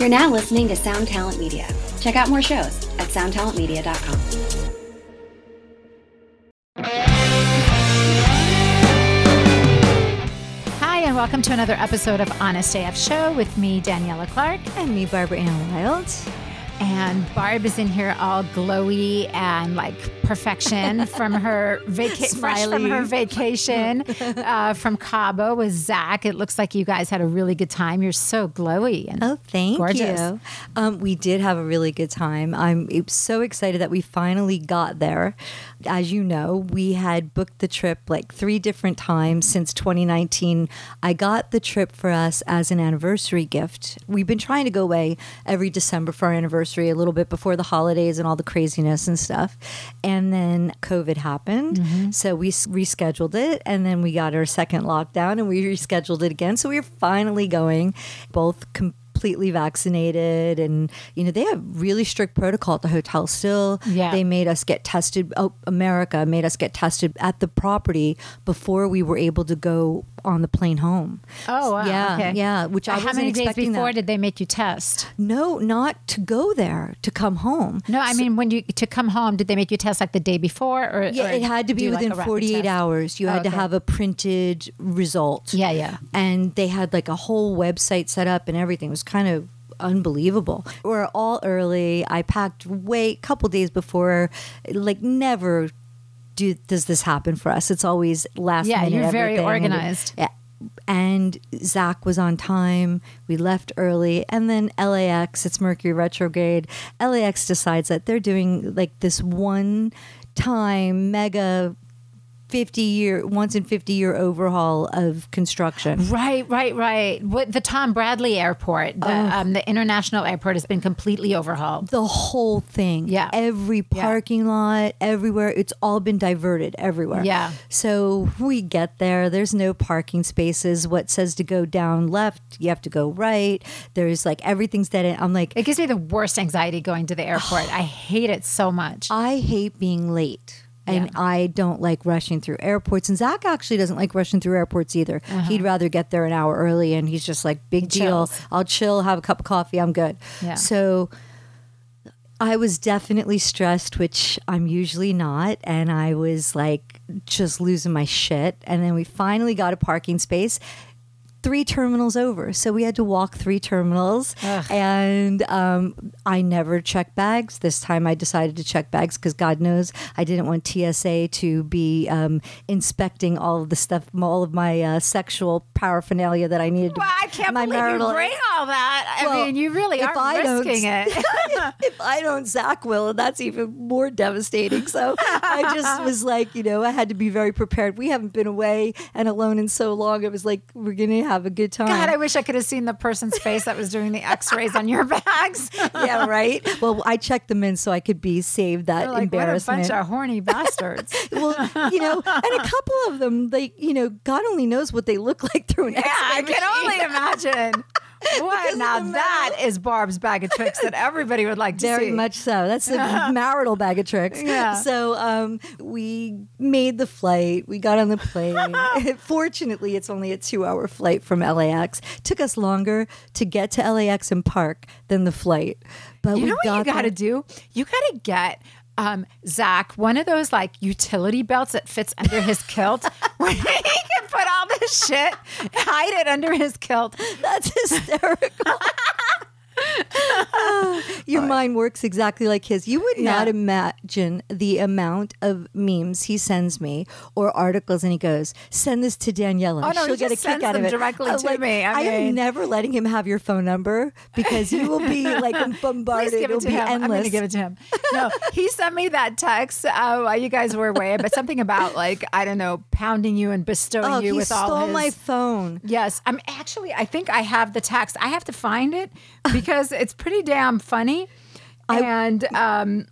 You're now listening to Sound Talent Media. Check out more shows at soundtalentmedia.com. Hi, and welcome to another episode of Honest AF Show with me, Daniela Clark. And me, Barbara Ann Wild. And Barb is in here all glowy and like perfection from her vacation, fresh from her vacation uh, from Cabo with Zach. It looks like you guys had a really good time. You're so glowy and oh, thank gorgeous. you. Um, we did have a really good time. I'm so excited that we finally got there. As you know, we had booked the trip like three different times since 2019. I got the trip for us as an anniversary gift. We've been trying to go away every December for our anniversary a little bit before the holidays and all the craziness and stuff. And then COVID happened. Mm-hmm. So we rescheduled it. And then we got our second lockdown and we rescheduled it again. So we are finally going, both completely vaccinated. And, you know, they have really strict protocol at the hotel still. Yeah. They made us get tested. Oh, America made us get tested at the property before we were able to go on the plane home. Oh, wow. Yeah. okay. Yeah. Which I How wasn't expecting. How many days before that. did they make you test? No, not to go there, to come home. No, I mean when you to come home, did they make you test like the day before, or Yeah, or it had to be do, like, within 48 hours. You had to have a printed result. Yeah, yeah. And they had like a whole website set up and everything. It was kind of unbelievable. We're all early. I packed way a couple days before. Like never do does this happen for us. It's always last Yeah, minute. you're very. And- organized. yeah. And Zach was on time. We left early. And then LAX, it's Mercury retrograde. LAX decides that they're doing like this one time mega 50 year, once in 50 year overhaul of construction. Right, right, right. What the Tom Bradley Airport, the, Oh. um, the international airport, has been completely overhauled. The whole thing. Yeah. Every Yeah. parking lot, everywhere. It's all been diverted everywhere. Yeah. So we get there. There's no parking spaces. What says to go down left, you have to go right. There's like everything's dead end. I'm like, It gives me the worst anxiety going to the airport. I hate it so much. I hate being late. And Yeah. I don't like rushing through airports. And Zach actually doesn't like rushing through airports either. Uh-huh. He'd rather get there an hour early and he's just like, big deal. chills. I'll chill, have a cup of coffee, I'm good. Yeah. So I was definitely stressed, which I'm usually not. And I was like just losing my shit. And then we finally got a parking space. Three terminals over, so we had to walk three terminals, Ugh. and um, I never check bags. This time, I decided to check bags because God knows I didn't want TSA to be um, inspecting all of the stuff, all of my uh, sexual paraphernalia that I needed. Well, I can't my believe you bring all that. I Well, mean, you really are I risking it. if I don't, Zach will, and that's even more devastating. So I just was like, you know, I had to be very prepared. We haven't been away and alone in so long. It was like we're gonna have a good time. God, I wish I could have seen the person's face that was doing the X-rays on your bags. yeah, right. Well, I checked them in so I could be saved that They're like, what a embarrassment. bunch of horny bastards. well, you know, and a couple of them, they, you know, God only knows what they look like through an yeah, X-ray I can machine. only imagine. What now? That is Barb's bag of tricks that everybody would like to Very see. much so. That's the marital bag of tricks. Yeah. So um, we made the flight. We got on the plane. Fortunately, it's only a two-hour flight from LAX. Took us longer to get to LAX and park than the flight. But You we know what got you got to do? You got to get um, Zach one of those like utility belts that fits under his kilt, put all this shit, hide it under his kilt. That's hysterical. Your mind works exactly like his. You would not imagine the amount of memes he sends me or articles, and he goes, "Send this to Daniela. Oh, no, She'll get a kick out of it." directly I'm to like, me. I am mean- never letting him have your phone number because you will be like bombarded. Please give it It'll to him. endless. I'm going to give it to him. No, he sent me that text uh, while you guys were away, but something about like I don't know, pounding you and bestowing Oh, you with stole all his. my phone. Yes, I'm actually. I think I have the text. I have to find it because it's pretty damn funny. and um,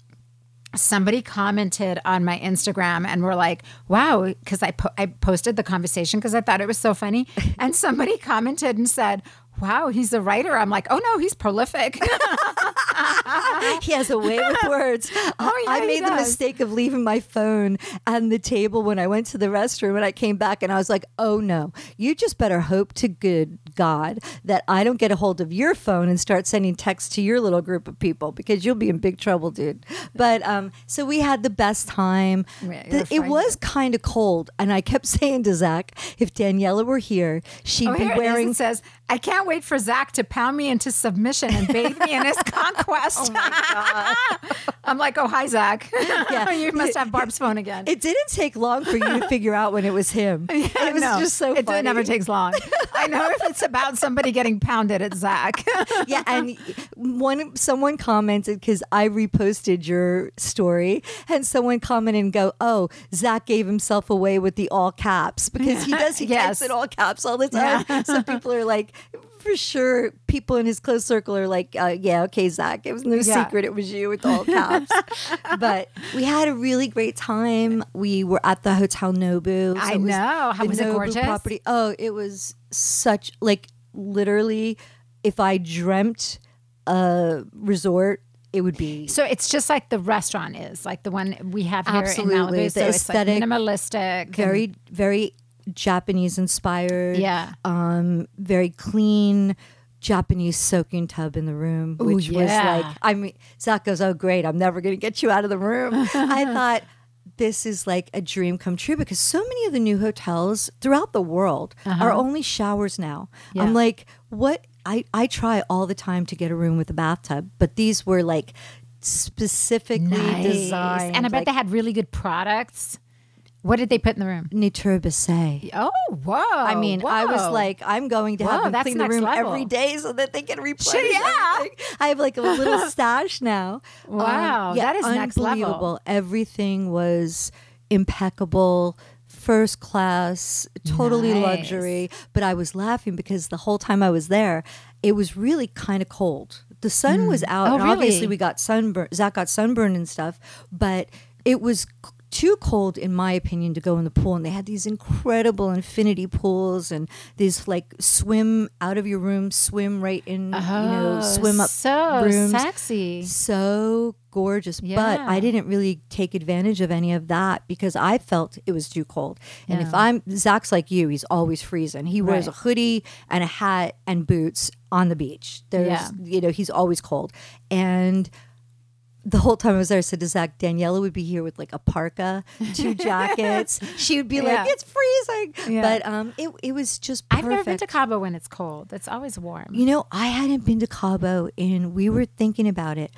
somebody commented on my Instagram and were like, "Wow," because I po- I posted the conversation because I thought it was so funny, and somebody commented and said. Wow, he's a writer. I'm like, oh no, he's prolific. he has a way with words. Oh, yeah, I made the mistake of leaving my phone on the table when I went to the restroom and I came back and I was like, oh no, you just better hope to good God that I don't get a hold of your phone and start sending texts to your little group of people because you'll be in big trouble, dude. But um, so we had the best time. Yeah, The- it was kind of cold. And I kept saying to Zach, if Daniela were here, she'd Oh, be here it is. wearing It says, I can't wait for Zach to pound me into submission and bathe me in his conquest. I'm like, oh, hi, Zach. Yeah. you must have Barb's phone again. It didn't take long for you to figure out when it was him. it was No, just so It funny. never takes long. I know if it's about somebody getting pounded, at Zach. yeah, and one someone commented because I reposted your story, and someone commented and go, "Oh, Zach gave himself away with the all caps because he does. He Yes. types in all caps all the time. Some people are like." For sure, people in his close circle are like, uh, "Yeah, okay, Zach. It was no Yeah. secret. It was you with all caps." but we had a really great time. We were at the Hotel Nobu. so I was know. How was it gorgeous? Property. Oh, it was such like literally. If I dreamt a resort, it would be So it's just like the restaurant is, like the one we have here Absolutely. in Malibu. The so aesthetic, it's like minimalistic. very, very Japanese inspired. Yeah. Um, very clean. Japanese soaking tub in the room, Ooh, which was like, I mean, Zach goes, Oh, great, I'm never going to get you out of the room. I thought, this is like a dream come true because so many of the new hotels throughout the world are only showers now. Uh-huh. Yeah. I'm like, what? I, I try all the time to get a room with a bathtub, but these were like specifically Nice. designed. And I bet like they had really good products. What did they put in the room? Natura Bissé. Oh, whoa. I mean, I was like, I'm going to Whoa, have them that's clean the room level. every day so that they can replenish yeah. everything. I have like a little stash now. Um, Wow, that is next level. unbelievable. Everything was impeccable, first class, totally Nice. luxury. But I was laughing because the whole time I was there, it was really kind of cold. The sun was out, Oh, and obviously we got sunburn. Zach got sunburned and stuff, but it was too cold, in my opinion, to go in the pool. And they had these incredible infinity pools and these like swim out of your room, swim right in, you know, Oh, swim up so rooms. sexy. So gorgeous, but I didn't really take advantage of any of that because I felt it was too cold. And if I'm Zach's like you, he's always freezing. He wears a hoodie and a hat and boots on the beach. There's, Yeah. you know, he's always cold. And the whole time I was there, I said to Zach, Daniela would be here with like a parka, two jackets. she would be Yeah. like, "It's freezing," Yeah. but um, it it was just perfect. I've never been to Cabo when it's cold. It's always warm. You know, I hadn't been to Cabo, and we were thinking about it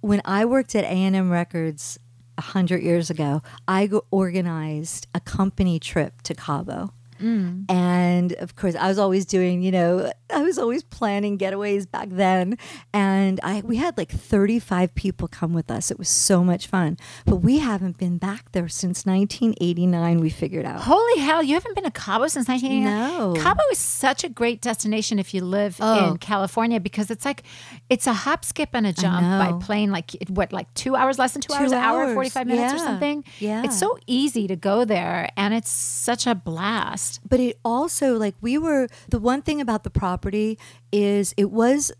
when I worked at A and M Records a hundred years ago. I organized a company trip to Cabo. Mm. And of course, I was always doing, you know, I was always planning getaways back then. And I we had like 35 people come with us. It was so much fun. But we haven't been back there since 1989, we figured out. Holy hell, you haven't been to Cabo since 1989? No. Cabo is such a great destination if you live Oh. in California because it's like, it's a hop, skip, and a jump by plane, like, it- what, like two hours, less than two, Two hours, an hour, hours. 45 minutes or something? Yeah. It's so easy to go there and it's such a blast. But it also like we were the one thing about the property is it was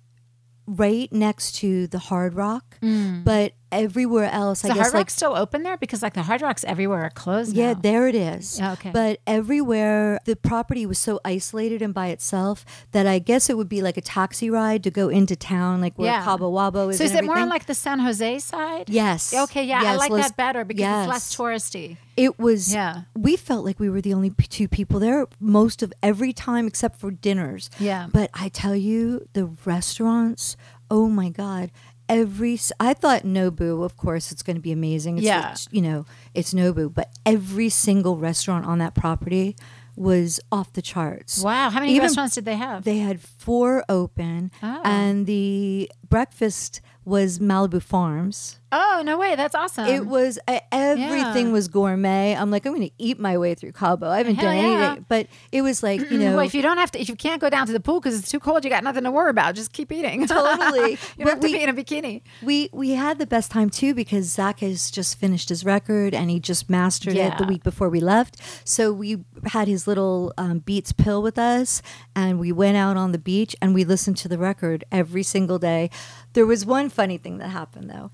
right next to the hard rock mm. but everywhere else i guess Hard like Rock's still open there? Because like the Hard Rocks everywhere are closed yeah now. there it is Oh, okay. but everywhere the property was so isolated and by itself that i guess it would be like a taxi ride to go into town like where Yeah. cabo wabo is So is it more on like the San Jose side? yes Okay, yeah, I like less- that better because yes. it's less touristy. It was. Yeah. We felt like we were the only two people there most of every time except for dinners. Yeah. But I tell you, the restaurants. Oh my God. Every I thought Nobu, of course, it's going to be amazing. It's Yeah. the- you know, it's Nobu, but every single restaurant on that property was off the charts. Wow. How many Even- restaurants did they have? They had four open, Oh. and the breakfast was Malibu Farms. Oh, no way. That's awesome. It was uh, everything Yeah. was gourmet. I'm like, I'm going to eat my way through Cabo. I haven't Hell done yeah. anything, but it was like, you know, well, if you don't have to, if you can't go down to the pool because it's too cold, you got nothing to worry about. Just keep eating. Totally. you But have to we- be in a bikini. we we had the best time too because Zach has just finished his record and he just mastered it the week before we left. So we had his little um, Beats pill with us, and we went out on the beach and we listened to the record every single day. There was one funny thing that happened though.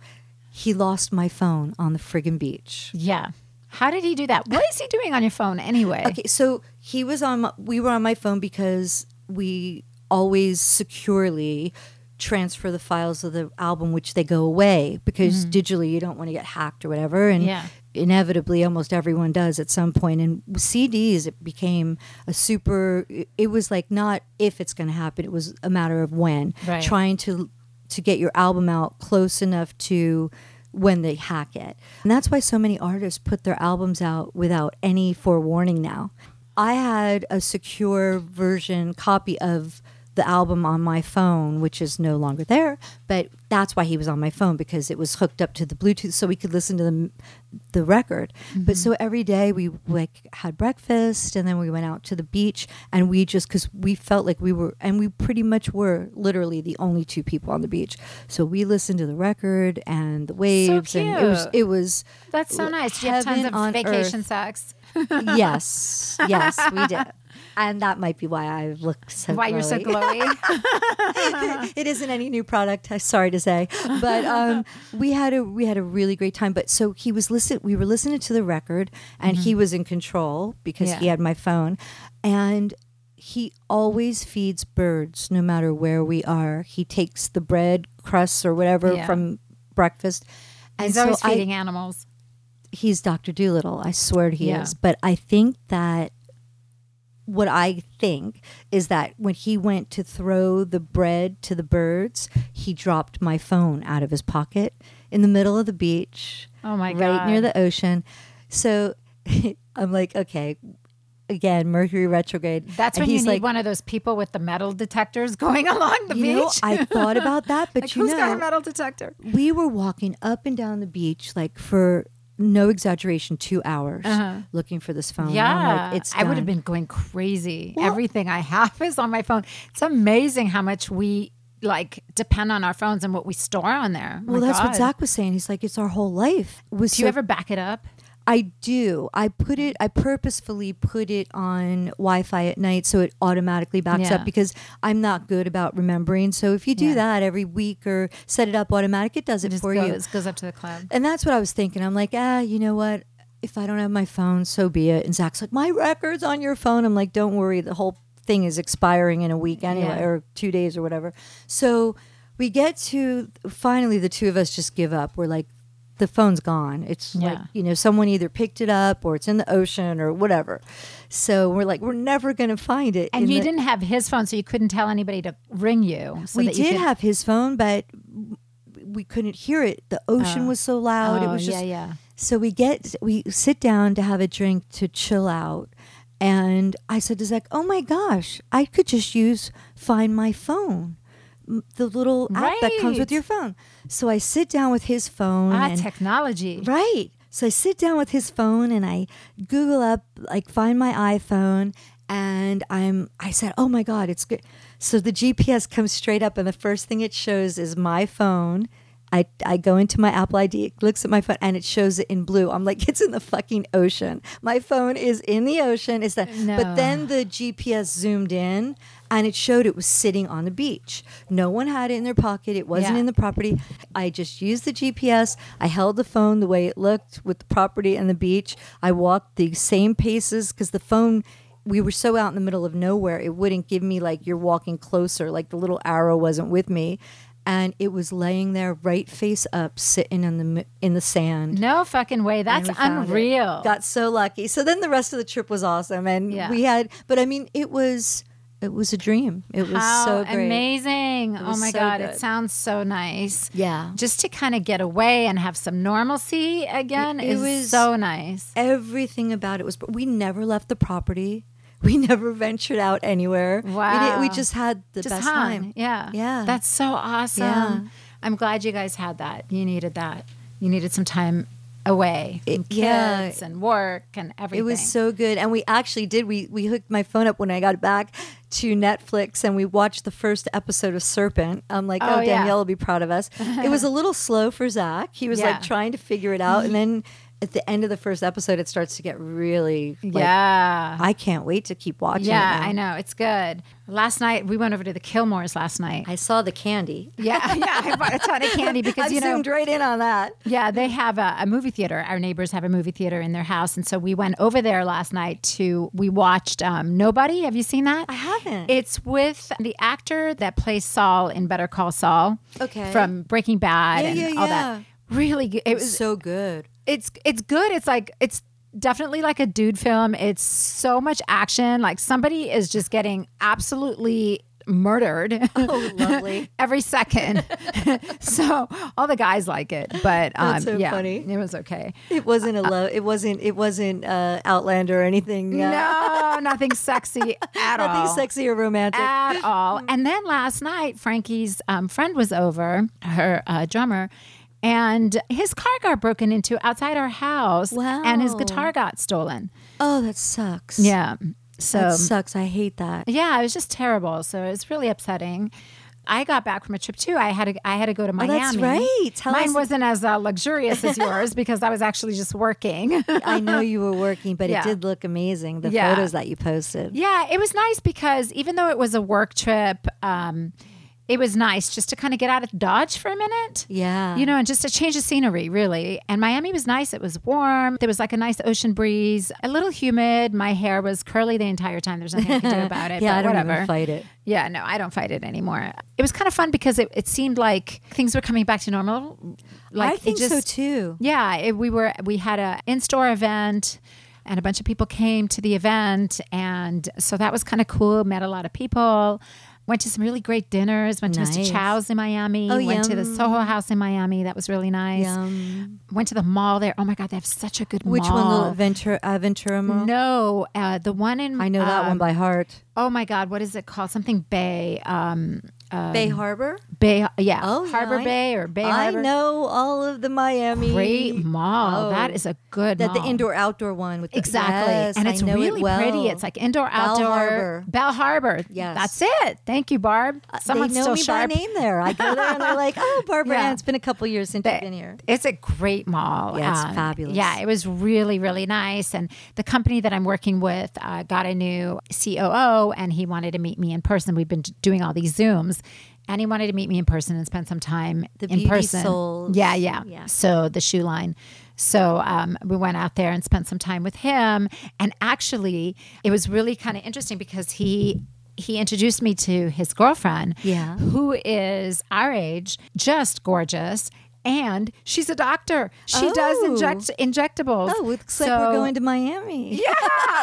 He lost my phone on the friggin' beach. Yeah. How did he do that? What is he doing on your phone anyway? Okay, so he was on. My, we were on my phone because we always securely transfer the files of the album, which they go away because mm-hmm. digitally you don't want to get hacked or whatever. And. Yeah. inevitably, almost everyone does at some point. And CDs, it became a super. it- It was like not if it's going to happen; it was a matter of when. Right. Trying to to get your album out close enough to when they hack it. And that's why so many artists put their albums out without any forewarning now. I had a secure version copy of the album on my phone, which is no longer there, but that's why he was on my phone because it was hooked up to the Bluetooth so we could listen to the the record. But so mm-hmm. every day we like had breakfast and then we went out to the beach and we just cuz we felt like we were and we pretty much were literally the only two people on the beach. So we listened to the record and the waves and it was it was That's so nice. Do you have tons of on vacation earth. sex? yes, yes, we did. And that might be why I look so Why you're so glowy. glowy? it isn't any new product. I'm sorry to say, but um, we had a we had a really great time. But so he was listen. We were listening to the record, and he was in control because he had my phone, and he always feeds birds no matter where we are. He takes the bread crusts or whatever Yeah. from breakfast. And He's so always I- feeding animals. he's Dr. Doolittle. I swear he Yeah. is. But I think that what I think is that when he went to throw the bread to the birds, he dropped my phone out of his pocket in the middle of the beach, Oh my god! right near the ocean. So I'm like, okay, again, Mercury retrograde. That's And when you he's need like, one of those people with the metal detectors going along the you beach. know, I thought about that, but like, you who's know, got a metal detector? we were walking up and down the beach like for no exaggeration two hours looking for this phone Uh-huh. Yeah, like, it's I would have been going crazy. Well- Everything I have is on my phone. It's amazing how much we like depend on our phones and what we store on there. well My that's what zach was saying he's like it's our whole life was Do you ever back it up? I do i put it i purposefully put it on wi-fi at night so it automatically backs Yeah. up because i'm not good about remembering so if you do Yeah. that every week or set it up automatic it does it, It for goes, you It goes up to the cloud. And that's what I was thinking. I'm like, ah, you know what? If I don't have my phone, so be it. And Zach's like, my record's on your phone. I'm like, don't worry. The whole thing is expiring in a week anyway, Yeah. or two days or whatever. So we get to finally, the two of us just give up. We're like, the phone's gone. It's like, you know, someone either picked it up or it's in the ocean or whatever. So we're like, we're never going to find it. And you the- didn't have his phone, so you couldn't tell anybody to ring you. So we did could- have his phone, but we couldn't hear it. The ocean oh. was so loud. it Oh, was just yeah, yeah. So we get we sit down to have a drink to chill out, and I said to Zach, "Oh my gosh, I could just use Find My Phone, the little app that comes with your phone." So I sit down with his phone, Ah, and technology. right. So I sit down with his phone and I Google up like Find My iPhone, and I'm I said, "Oh my god, it's good." So the GPS comes straight up, and the first thing it shows is my phone. I, I go into my Apple ID, it looks at my phone, and it shows it in blue. I'm like, it's in the fucking ocean. My phone is in the ocean. Is that? No. But then the GPS zoomed in, and it showed it was sitting on the beach. No one had it in their pocket. It wasn't Yeah. in the property. I just used the GPS. I held the phone the way it looked with the property and the beach. I walked the same paces because the phone. We were so out in the middle of nowhere, it wouldn't give me like you're walking closer. Like the little arrow wasn't with me, and it was laying there right face up, sitting in the in the sand. No fucking way. That's found it. unreal. Got so lucky. So then the rest of the trip was awesome, and Yeah. we had. But I mean, it was it was a dream. It was How so great. amazing. Oh my so God. good. It sounds so nice. Yeah. Just to kind of get away and have some normalcy again It- was- so nice. Everything about it was. but We never left the property. We never ventured out anywhere. We, did, we just had the Just best hung. time. Yeah. Yeah. That's so awesome. Yeah. I'm glad you guys had that. You needed that. You needed some time away It- yeah. kids and work and everything. It was so good, and we actually did. We we hooked my phone up when I got back to Netflix, and we watched the first episode of Serpent. I'm like, Oh, oh, yeah. Danielle will be proud of us. it was a little slow for Zach. He was Yeah. like trying to figure it out, and then at the end of the first episode, it starts to get really. Like, yeah. I can't wait to keep watching. yeah, it. I know. It's good. Last night, we went over to the Kilmores last night. I saw the candy. yeah, yeah. I bought a ton of candy because, you know, zoomed right in on that. Yeah, they have a, a movie theater. Our neighbors have a movie theater in their house, and so we went over there last night to. We watched um, Nobody. Have you seen that? I haven't. It's with the actor that plays Saul in Better Call Saul. Okay. From Breaking Bad Yeah, and yeah, all yeah. that. Really good. It was. so good. It's it's good. It's like it's definitely like a dude film. It's so much action. Like somebody is just getting absolutely murdered. Oh, lovely. every second. so all the guys like it, but um, so yeah, funny. it was okay. It wasn't a love. It wasn't. It wasn't uh, Outlander or anything. Uh, No, nothing sexy at all. nothing sexy or romantic. at all. And then last night, Frankie's um, friend was over, her uh, drummer, and his car got broken into outside our house, wow. and his guitar got stolen. oh, that sucks. Yeah, so that sucks. I hate that. yeah, it was just terrible. So it was really upsetting. I got back from a trip too. I had to I had to go to Miami. Oh, that's right. Tell Mine us- wasn't as uh, luxurious as yours because I was actually just working. I know you were working, but Yeah. it did look amazing. The Yeah. photos that you posted. yeah, it was nice because even though it was a work trip, um, it was nice just to kind of get out of Dodge for a minute. Yeah. You know, and just to change the scenery, really. And Miami was nice. It was warm. There was like a nice ocean breeze, a little humid. My hair was curly the entire time. There's nothing I could do about it. yeah, I don't whatever. fight it. Yeah, no, I don't fight it anymore. It was kind of fun because it, it seemed like things were coming back to normal. Like I think it just, so too. Yeah, it, we were we had a in-store event and a bunch of people came to the event and so that was kind of cool, met a lot of people. Went to some really great dinners. Went to Mr. Chow's in Miami. Oh, went to the. Soho House in Miami. That was really nice. Yum. Went to the mall there. Oh my God, they have such a good mall. Which mall. one? The Ventura, uh, Ventura Mall? No, uh, the one in I know that um, one by heart. Oh my God, what is it called? Something Bay. Um, Um, Bay Harbor. Bay, yeah, Oh, Harbor yeah, I- Bay or Bay I Harbor. know all of the Miami. Great mall. Oh. that is a good That the indoor outdoor one with the, Exactly. Yes, and I it's know it really well. pretty. It's like indoor, Bell outdoor. Harbor. Bal Harbour. Yes. That's it. Thank you, Barb. Uh, Someone's they know me sharp. by name there. I go there and they're like, "Oh, Barbara, Yeah. It's been a couple years since I've been here." It's a great mall. Yeah, it's um, fabulous. Yeah, it was really, really nice. And the company that I'm working with uh, got a new COO, and he wanted to meet me in person. We've been doing all these Zooms. And he wanted to meet me in person and spend some time The in person. Souls. Yeah, yeah, Yeah. So the shoe line. So um, we went out there and spent some time with him. And actually, it was really kind of interesting because he he introduced me to his girlfriend, Yeah. who is our age, just gorgeous. And she's a doctor. She does Oh. inject injectables. Oh, looks like we're going to Miami. Yeah,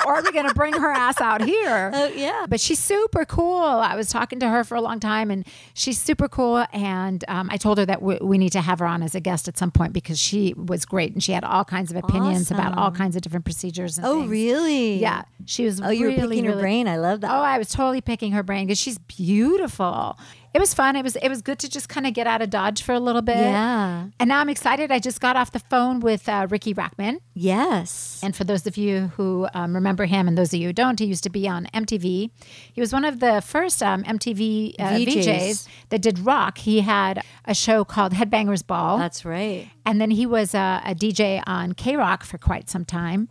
or are we're gonna bring her ass out here. Oh, yeah. But she's super cool. I was talking to her for a long time, and she's super cool. And um, I told her that we, we need to have her on as a guest at some point because she was great and she had all kinds of opinions about all kinds of different procedures. And Oh, things. really? Yeah, she was. Oh, you were really, picking her brain. I love that. Oh, I was totally picking her brain because she's beautiful. It was fun. It was it was good to just kind of get out of Dodge for a little bit. Yeah. And now I'm excited. I just got off the phone with uh, Riki Rachtman. yes. And for those of you who um, remember him and those of you who don't, he used to be on MTV. He was one of the first um, MTV uh, VJs. VJs. that did rock. He had a show called Headbangers Ball. That's right. and then he was a, a DJ on K Rock for quite some time.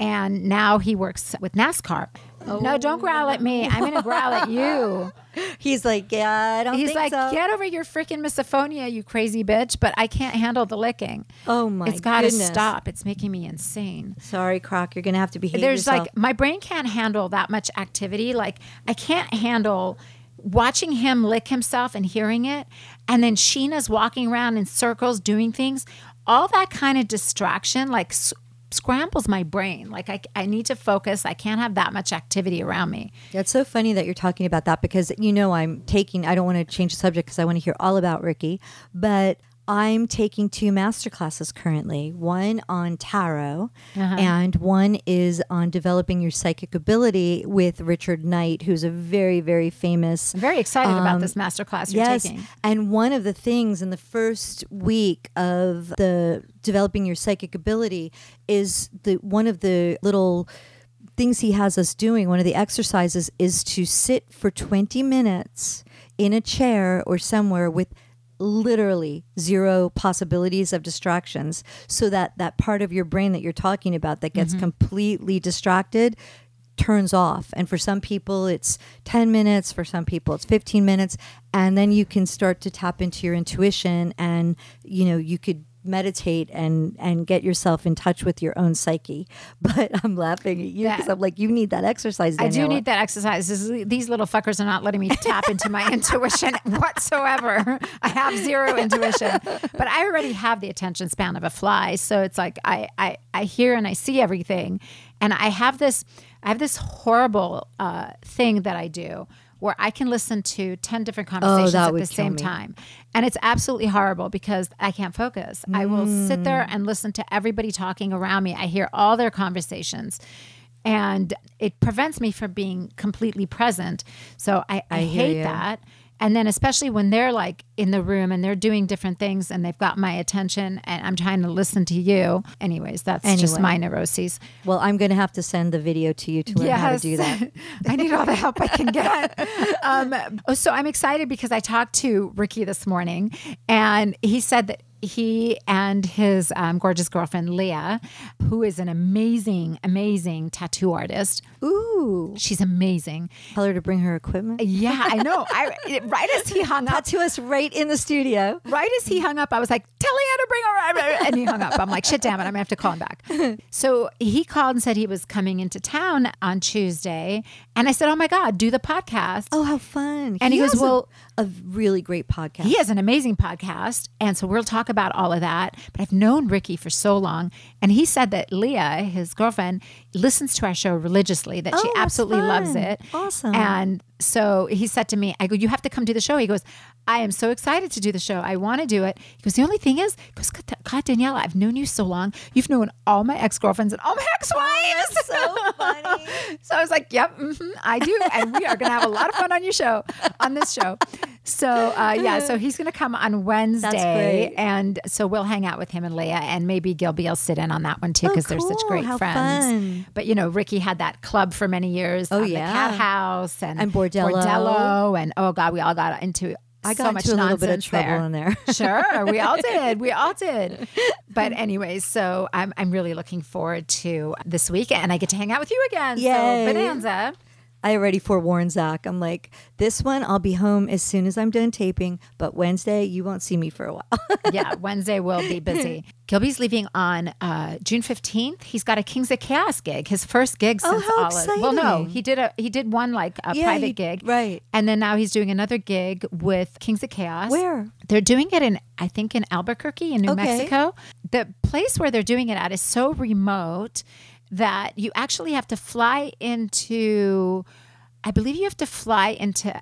And now he works with NASCAR. No, don't growl at me. I'm going to growl at you. He's like, yeah, I don't He's like, so. get over your freaking misophonia, you crazy bitch. But I can't handle the licking. oh my god. it's got to stop. It's making me insane. Sorry, Croc. You're gonna have to behave there's yourself. like my brain can't handle that much activity like i can't handle watching him lick himself and hearing it and then sheena's walking around in circles doing things all that kind of distraction like scrambles my brain like I, I need to focus i can't have that much activity around me It's so funny that you're talking about that because you know I'm taking. I don't want to change the subject because I want to hear all about Riki, but I'm taking two master classes currently. One on tarot, Uh-huh. and one is on developing your psychic ability with Richard Knight, who's a very very famous. i'm very excited about this master class you're Um, Yes, taking and one of the things in the first week of the developing your psychic ability is the one of the little things he has us doing. One of the exercises is to sit for 20 minutes in a chair or somewhere with literally zero possibilities of distractions so that that part of your brain that you're talking about that gets mm-hmm. completely distracted turns off. And for some people it's 10 minutes for some people it's 15 minutes and then you can start to tap into your intuition and you know you could meditate and and get yourself in touch with your own psyche but i'm laughing at you because i'm like you need that exercise I do need that exercise. Is- These little fuckers are not letting me tap into my intuition whatsoever. I have zero intuition, but I already have the attention span of a fly. So it's like I, I, I hear and I see everything, and I have this, I have this horrible uh, thing that I do where I can listen to ten different conversations Oh, at the same me. time, and it's absolutely horrible because I can't focus. I will sit there Mm. and listen to everybody talking around me. I hear all their conversations and it prevents me from being completely present. So I, I, hear hate that. And then especially when they're like in the room and they're doing different things and they've got my attention and I'm trying to listen to you. Anyways, that's just my neuroses. well i'm going to have to send the video to you to learn how to do that I need all the help I can get. Um, oh, so I'm excited because I talked to Riki this morning, and he said that he and his um, gorgeous girlfriend Leah, who is an amazing, amazing tattoo artist. ooh She's amazing. tell her to bring her equipment Yeah, I know. I right as he hung up, to us right in the studio right as he hung up, I was like, "Tell Leah to bring her," and he hung up. I'm like, "Shit, damn it! I'm gonna have to call him back." So he called and said he was coming into town on Tuesday, and I said, "Oh my god, do the podcast." oh how fun And he goes, has a- "Well- a, really great podcast He has an amazing podcast, and so we'll talk about all of that. But I've known Riki for so long, and he said that Leah, his girlfriend, listens to our show religiously. That she Oh, that's absolutely loves it. Awesome. And so he said to me, "I go, you have to come do the show." He goes, "I am so excited to do the show. I want to do it." He goes, "The only thing is, he goes, God, Daniela, I've known you so long. You've known all my ex girlfriends and all my ex wives. so funny. So I was like, "Yep, hmm I do," and we are going to have a lot of fun on your show, on this show. So uh, yeah, so he's going to come on Wednesday, and so we'll hang out with him and Leah, and maybe Gilby will sit in on that one too Oh, because they're such great How friends. fun. But you know, Riki had that club for many years. Oh, yeah. the Cat House and And Bordello. Bordello, and oh god, we all got into. I so got much into a little bit of trouble there. in there. sure, we all did. We all did. But anyways, so I'm I'm really looking forward to this week, and I get to hang out with you again. Yay. So bonanza. I already forewarned Zach. I'm like, this one I'll be home as soon as I'm done taping, but Wednesday you won't see me for a while. yeah, Wednesday will be busy. Gilby's leaving on uh, June fifteenth. He's got a Kings of Chaos gig, his first gig Oh, since how all of. Well, no, he did a he did one like a Yeah, private he- gig, right. And then now he's doing another gig with Kings of Chaos. Where? They're doing it in I think in Albuquerque in New Okay. Mexico. The place where they're doing it at is so remote that you actually have to fly into. I believe you have to fly into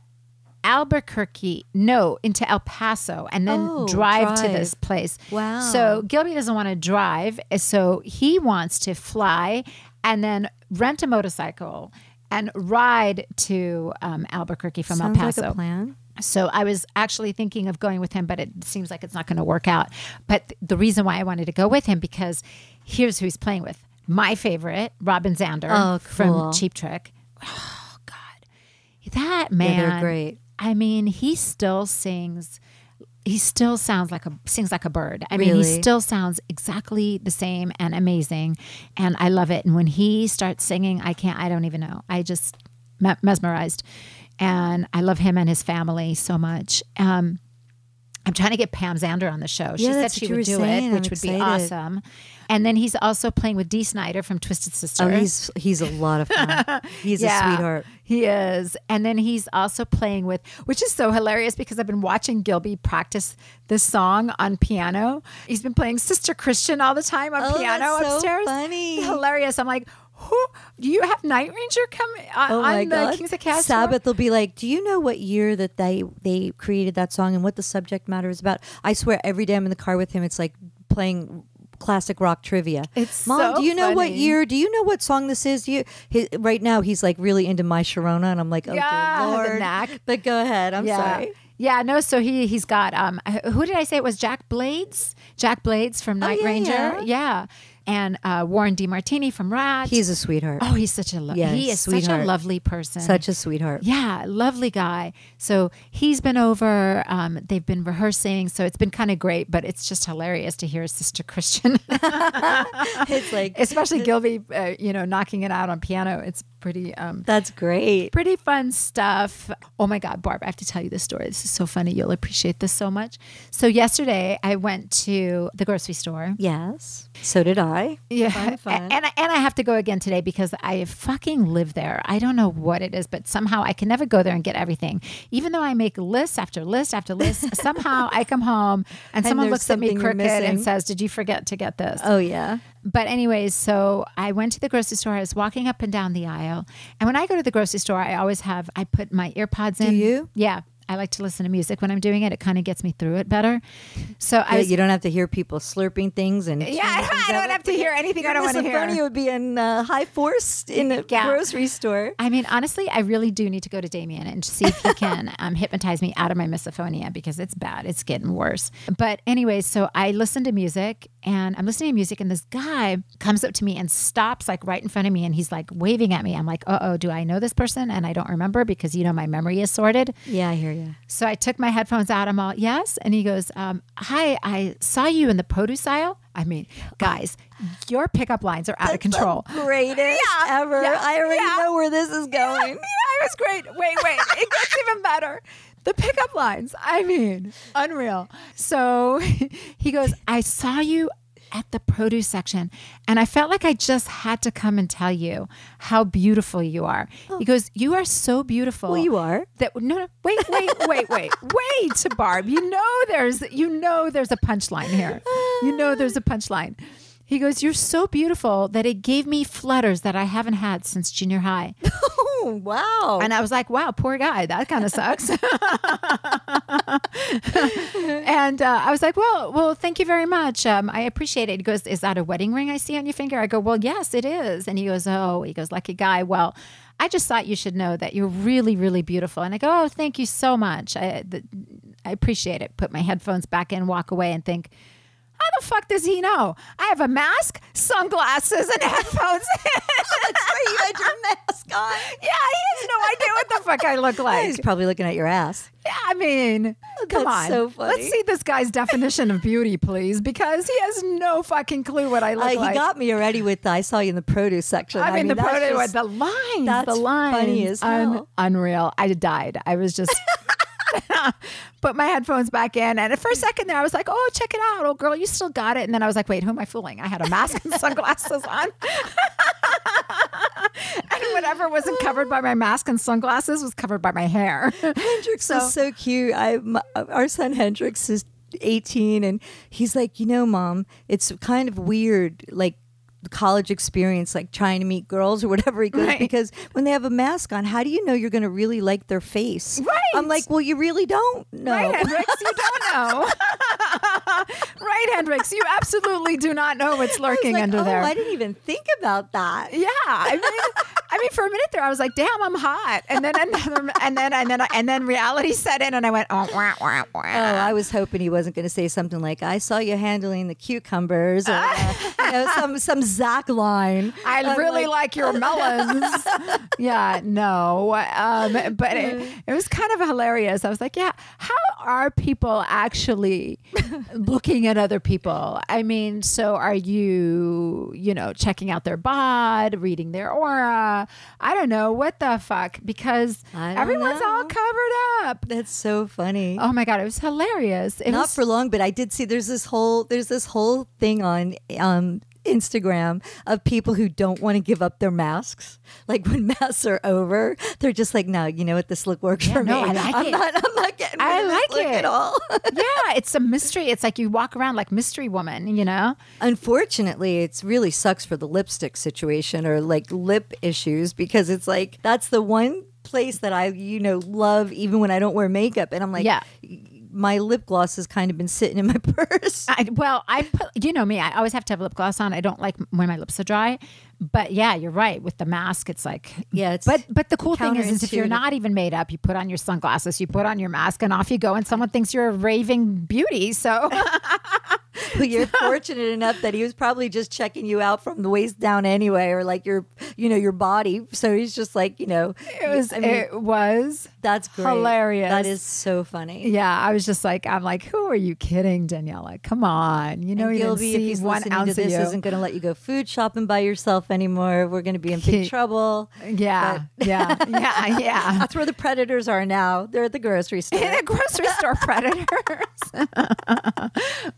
Albuquerque, no, into El Paso, and then Oh, drive, to this place. Wow. So Gilby doesn't want to drive, so he wants to fly and then rent a motorcycle and ride to um, Albuquerque from Sounds El Paso. like a plan. So I was actually thinking of going with him, but it seems like it's not going to work out. But th- the reason why I wanted to go with him because here's who he's playing with: my favorite, Robin Zander Oh, cool. from Cheap Trick. Oh God, that man, they're great. I mean, he still sings. He still sounds like a sings like a bird. I mean, he still sounds exactly the same and amazing, and I love it. And when he starts singing, I can't. I don't even know. I just mesmerized, and I love him and his family so much. Um, I'm trying to get Pam Zander on the show. She Yeah, said she what you would do saying. it, I'm which would be awesome. And then he's also playing with Dee Snider from Twisted Sister. Oh, he's he's a lot of fun. He's a sweetheart. He is. And then he's also playing with, which is so hilarious because I've been watching Gilby practice this song on piano. He's been playing Sister Christian all the time on Oh, piano that's so upstairs. funny. Hilarious. I'm like, who do you have Night Ranger come on, Oh my on god! the Kings of tour? Sabbath will be like, "Do you know what year that they they created that song and what the subject matter is about?" I swear, every day I'm in the car with him, it's like playing classic rock trivia. It's Mom, so do you know what year? Do you know what song this is? Do you he, right now he's like really into my Sharona, and I'm like, oh Yeah, dear the knack. But go ahead. I'm yeah. sorry. Yeah, no. So he he's got um, who did I say it was? Jack Blades, Jack Blades from Night Oh, yeah, Ranger. yeah. And uh, Warren DeMartini from Ratt. He's a sweetheart. oh, he's such a lo- Yeah, he is such a lovely person. Such a sweetheart. Yeah, lovely guy. So he's been over. Um, they've been rehearsing, so it's been kind of great. But it's just hilarious to hear Sister Christian, It's like especially Gilby, uh, you know, knocking it out on piano. It's pretty, um, that's great. pretty fun stuff. Oh my God, Barb, I have to tell you this story. This is so funny. You'll appreciate this so much. So yesterday, I went to the grocery store. Yes. So did I. Yeah, Fun, fun. and I- and I have to go again today because I fucking live there. I don't know what it is, but somehow I can never go there and get everything. Even though I make list after list after list, somehow I come home and, someone looks at me crooked and says, "Did you forget to get this?" Oh yeah. But anyways, so I went to the grocery store. I was walking up and down the aisle, and when I go to the grocery store, I always have I put my earpods in. Do you? Yeah. I like to listen to music when I'm doing it. It kind of gets me through it better. So I was, you don't have to hear people slurping things and yeah, I don't, have to hear anything I don't want to hear. Misophonia would be in uh, high force in a Yeah. grocery store. I mean, honestly, I really do need to go to Damien and see if he can um, hypnotize me out of my misophonia because it's bad. It's getting worse. But, anyways, so I listen to music and I'm listening to music, and this guy comes up to me and stops like right in front of me and he's like waving at me. I'm like, uh oh, do I know this person? And I don't remember because, you know, my memory is sorted. Yeah, I hear you. So I took my headphones out. I'm all, yes. And he goes, um, hi, I saw you in the produce aisle. I mean, guys, your pickup lines are out of control. Greatest Yeah, ever. yeah, I already yeah. know where this is going. Yeah, it was great. Wait, wait, it gets even better. The pickup lines, I mean, unreal. So he goes, I saw you at the produce section and I felt like I just had to come and tell you how beautiful you are. Oh. He goes, You are so beautiful. Well, you are. That no, no, wait, wait, wait, wait, wait, to Barb. You know there's you know there's a punchline here. You know there's a punchline. He goes, You're so beautiful that it gave me flutters that I haven't had since junior high. Wow. And I was like, wow, poor guy. That kind of sucks. and uh, I was like, well, well, thank you very much. Um, I appreciate it. He goes, is that a wedding ring I see on your finger? I go, well, yes, it is. And he goes, oh, he goes, lucky guy. Well, I just thought you should know that you're really, really beautiful. And I go, oh, thank you so much. I, the, I appreciate it. Put my headphones back in, walk away, and think, how the fuck does he know? I have a mask, sunglasses, and headphones. you had your mask on. Yeah, he has no idea what the fuck I look like. He's probably looking at your ass. Yeah, I mean, come That's on. so funny. Let's see this guy's definition of beauty, please, because he has no fucking clue what I look Uh, he like. got me already with the, I saw you in the produce section. I mean, the that's product, just- the line, that's the line, funny as hell. unreal. I died. I was just put my headphones back in, and for a mm. second there, I was like, "Oh, check it out, oh girl, you still got it." And then I was like, "Wait, who am I fooling? I had a mask and sunglasses on." and whatever wasn't covered by my mask and sunglasses was covered by my hair. Hendrix is so cute. I my, our son Hendrix is 18 and he's like, "You know, mom, it's kind of weird like college experience like trying to meet girls or whatever he goes Right. because when they have a mask on, how do you know you're going to really like their face?" Right. I'm like, "Well, you really don't know." Right, Hendrix, you don't know. right, Hendrix, you absolutely do not know what's lurking like, under oh, there. I didn't even think about that. yeah, I mean, I mean, for a minute there, I was like, "Damn, I'm hot," and then another, and then and then and then reality set in, and I went, "Oh, wah, wah, wah." Oh, I was hoping he wasn't going to say something like, "I saw you handling the cucumbers," or uh, you know, some some Zach line. I I'm really like, your melons. yeah, no. Um, but it, it was kind of hilarious. I was like, yeah, how are people actually looking at other people? I mean, so are you, you know, checking out their bod, reading their aura? I don't know. What the fuck? Because everyone's all covered up. That's so funny. Oh my God, it was hilarious. It Not was, for long, but I did see there's this whole there's this whole thing on um Instagram of people who don't want to give up their masks. Like when masks are over, they're just like, no, you know what, this look works Yeah, for no, me. I like am it. not I'm not getting I like look it. at all. yeah, it's a mystery. It's like you walk around like mystery woman, you know? Unfortunately, it's really sucks for the lipstick situation or like lip issues because it's like that's the one place that I, you know, love even when I don't wear makeup. And I'm like, Yeah. My lip gloss has kind of been sitting in my purse. I, well, I put, you know me, I always have to have lip gloss on. I don't like when my lips are dry. But yeah, you're right. With the mask, it's like Yeah, it's but but the cool thing is, is if you're not even made up, you put on your sunglasses, you put on your mask, and off you go, and someone thinks you're a raving beauty. So Well, you're fortunate enough that he was probably just checking you out from the waist down anyway, or like your, you know, your body. So he's just like, you know, It was. I mean, it was. that's great. hilarious. That is so funny. Yeah, I was just like, I'm like, who are you kidding, Daniela? Come on, you know, And you didn't Gilby, if he's one listening ounce to this, of you. isn't going to let you go food shopping by yourself anymore. We're going to be in big trouble. yeah, yeah, yeah, yeah. That's where the predators are now. They're at the grocery store. a grocery store predators.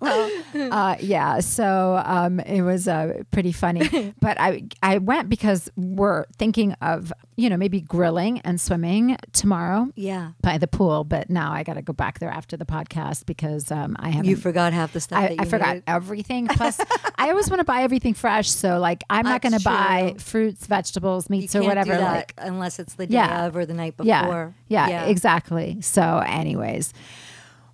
well, uh, yeah. So um, it was uh, pretty funny. But I I went because we're thinking of you know maybe grilling and swimming tomorrow yeah. by the pool. But now I got to go back there after the podcast because um, I haven't. You forgot half the stuff I, that you I forgot needed. everything. Plus, I always want to buy everything fresh. So, like, I'm not going to buy fruits, vegetables, meats, or whatever. Like, unless it's the day Yeah. of or the night before. yeah, before. yeah, exactly. So, anyways,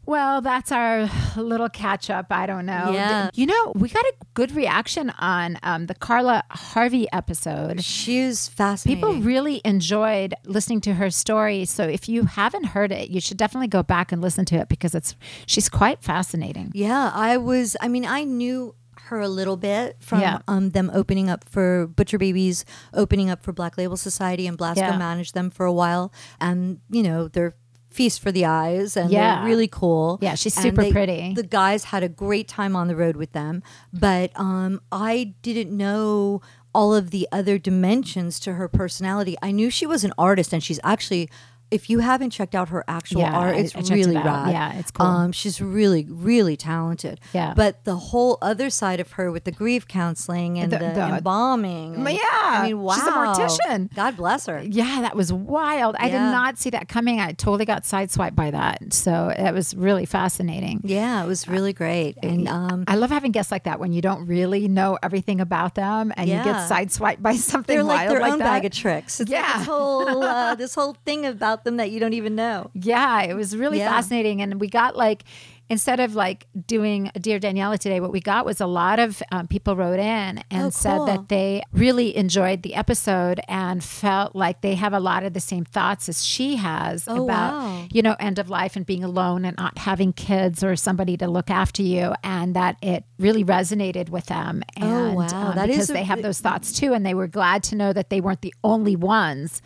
well, that's our little catch up. I don't know. Yeah. You know, we got a good reaction on um, the Carla Harvey episode. She's fascinating. People really enjoyed listening to her story. So if you haven't heard it, you should definitely go back and listen to it because it's she's quite fascinating. Yeah, I was. I mean, I knew her a little bit from Yeah. um, them opening up for Butcher Babies, opening up for Black Label Society, and Blasko Yeah. managed them for a while. And you know, they're feast for the eyes, and Yeah. they're really cool. Yeah, she's super they- pretty. The guys had a great time on the road with them, but um, I didn't know all of the other dimensions to her personality. I knew she was an artist, and she's actually. If you haven't checked out her actual Yeah, art, it's I it really out. rad. Yeah, it's cool. Um, she's really, really talented. Yeah. But the whole other side of her with the grief counseling and The- the, the- embalming. and- Yeah, I mean, wow. she's a mortician. God bless her. Yeah, that was wild. I did not see that coming. I totally got sideswiped by that. So it was really fascinating. Yeah, it was really great. And um, I love having guests like that when you don't really know everything about them and you get sideswiped by something they're like their like own that. bag of tricks. It's like Yeah. this whole uh, this whole thing about them that you don't even know. Yeah, it was really Yeah. fascinating. And we got like, instead of like doing Dear Daniela today, what we got was a lot of um, people wrote in and Oh, said that they really enjoyed the episode and felt like they have a lot of the same thoughts as she has Oh, about, wow. you know, end of life and being alone and not having kids or somebody to look after you. And that it really resonated with them. And Oh, wow. um, That is because a- they have those thoughts too. And they were glad to know that they weren't the only ones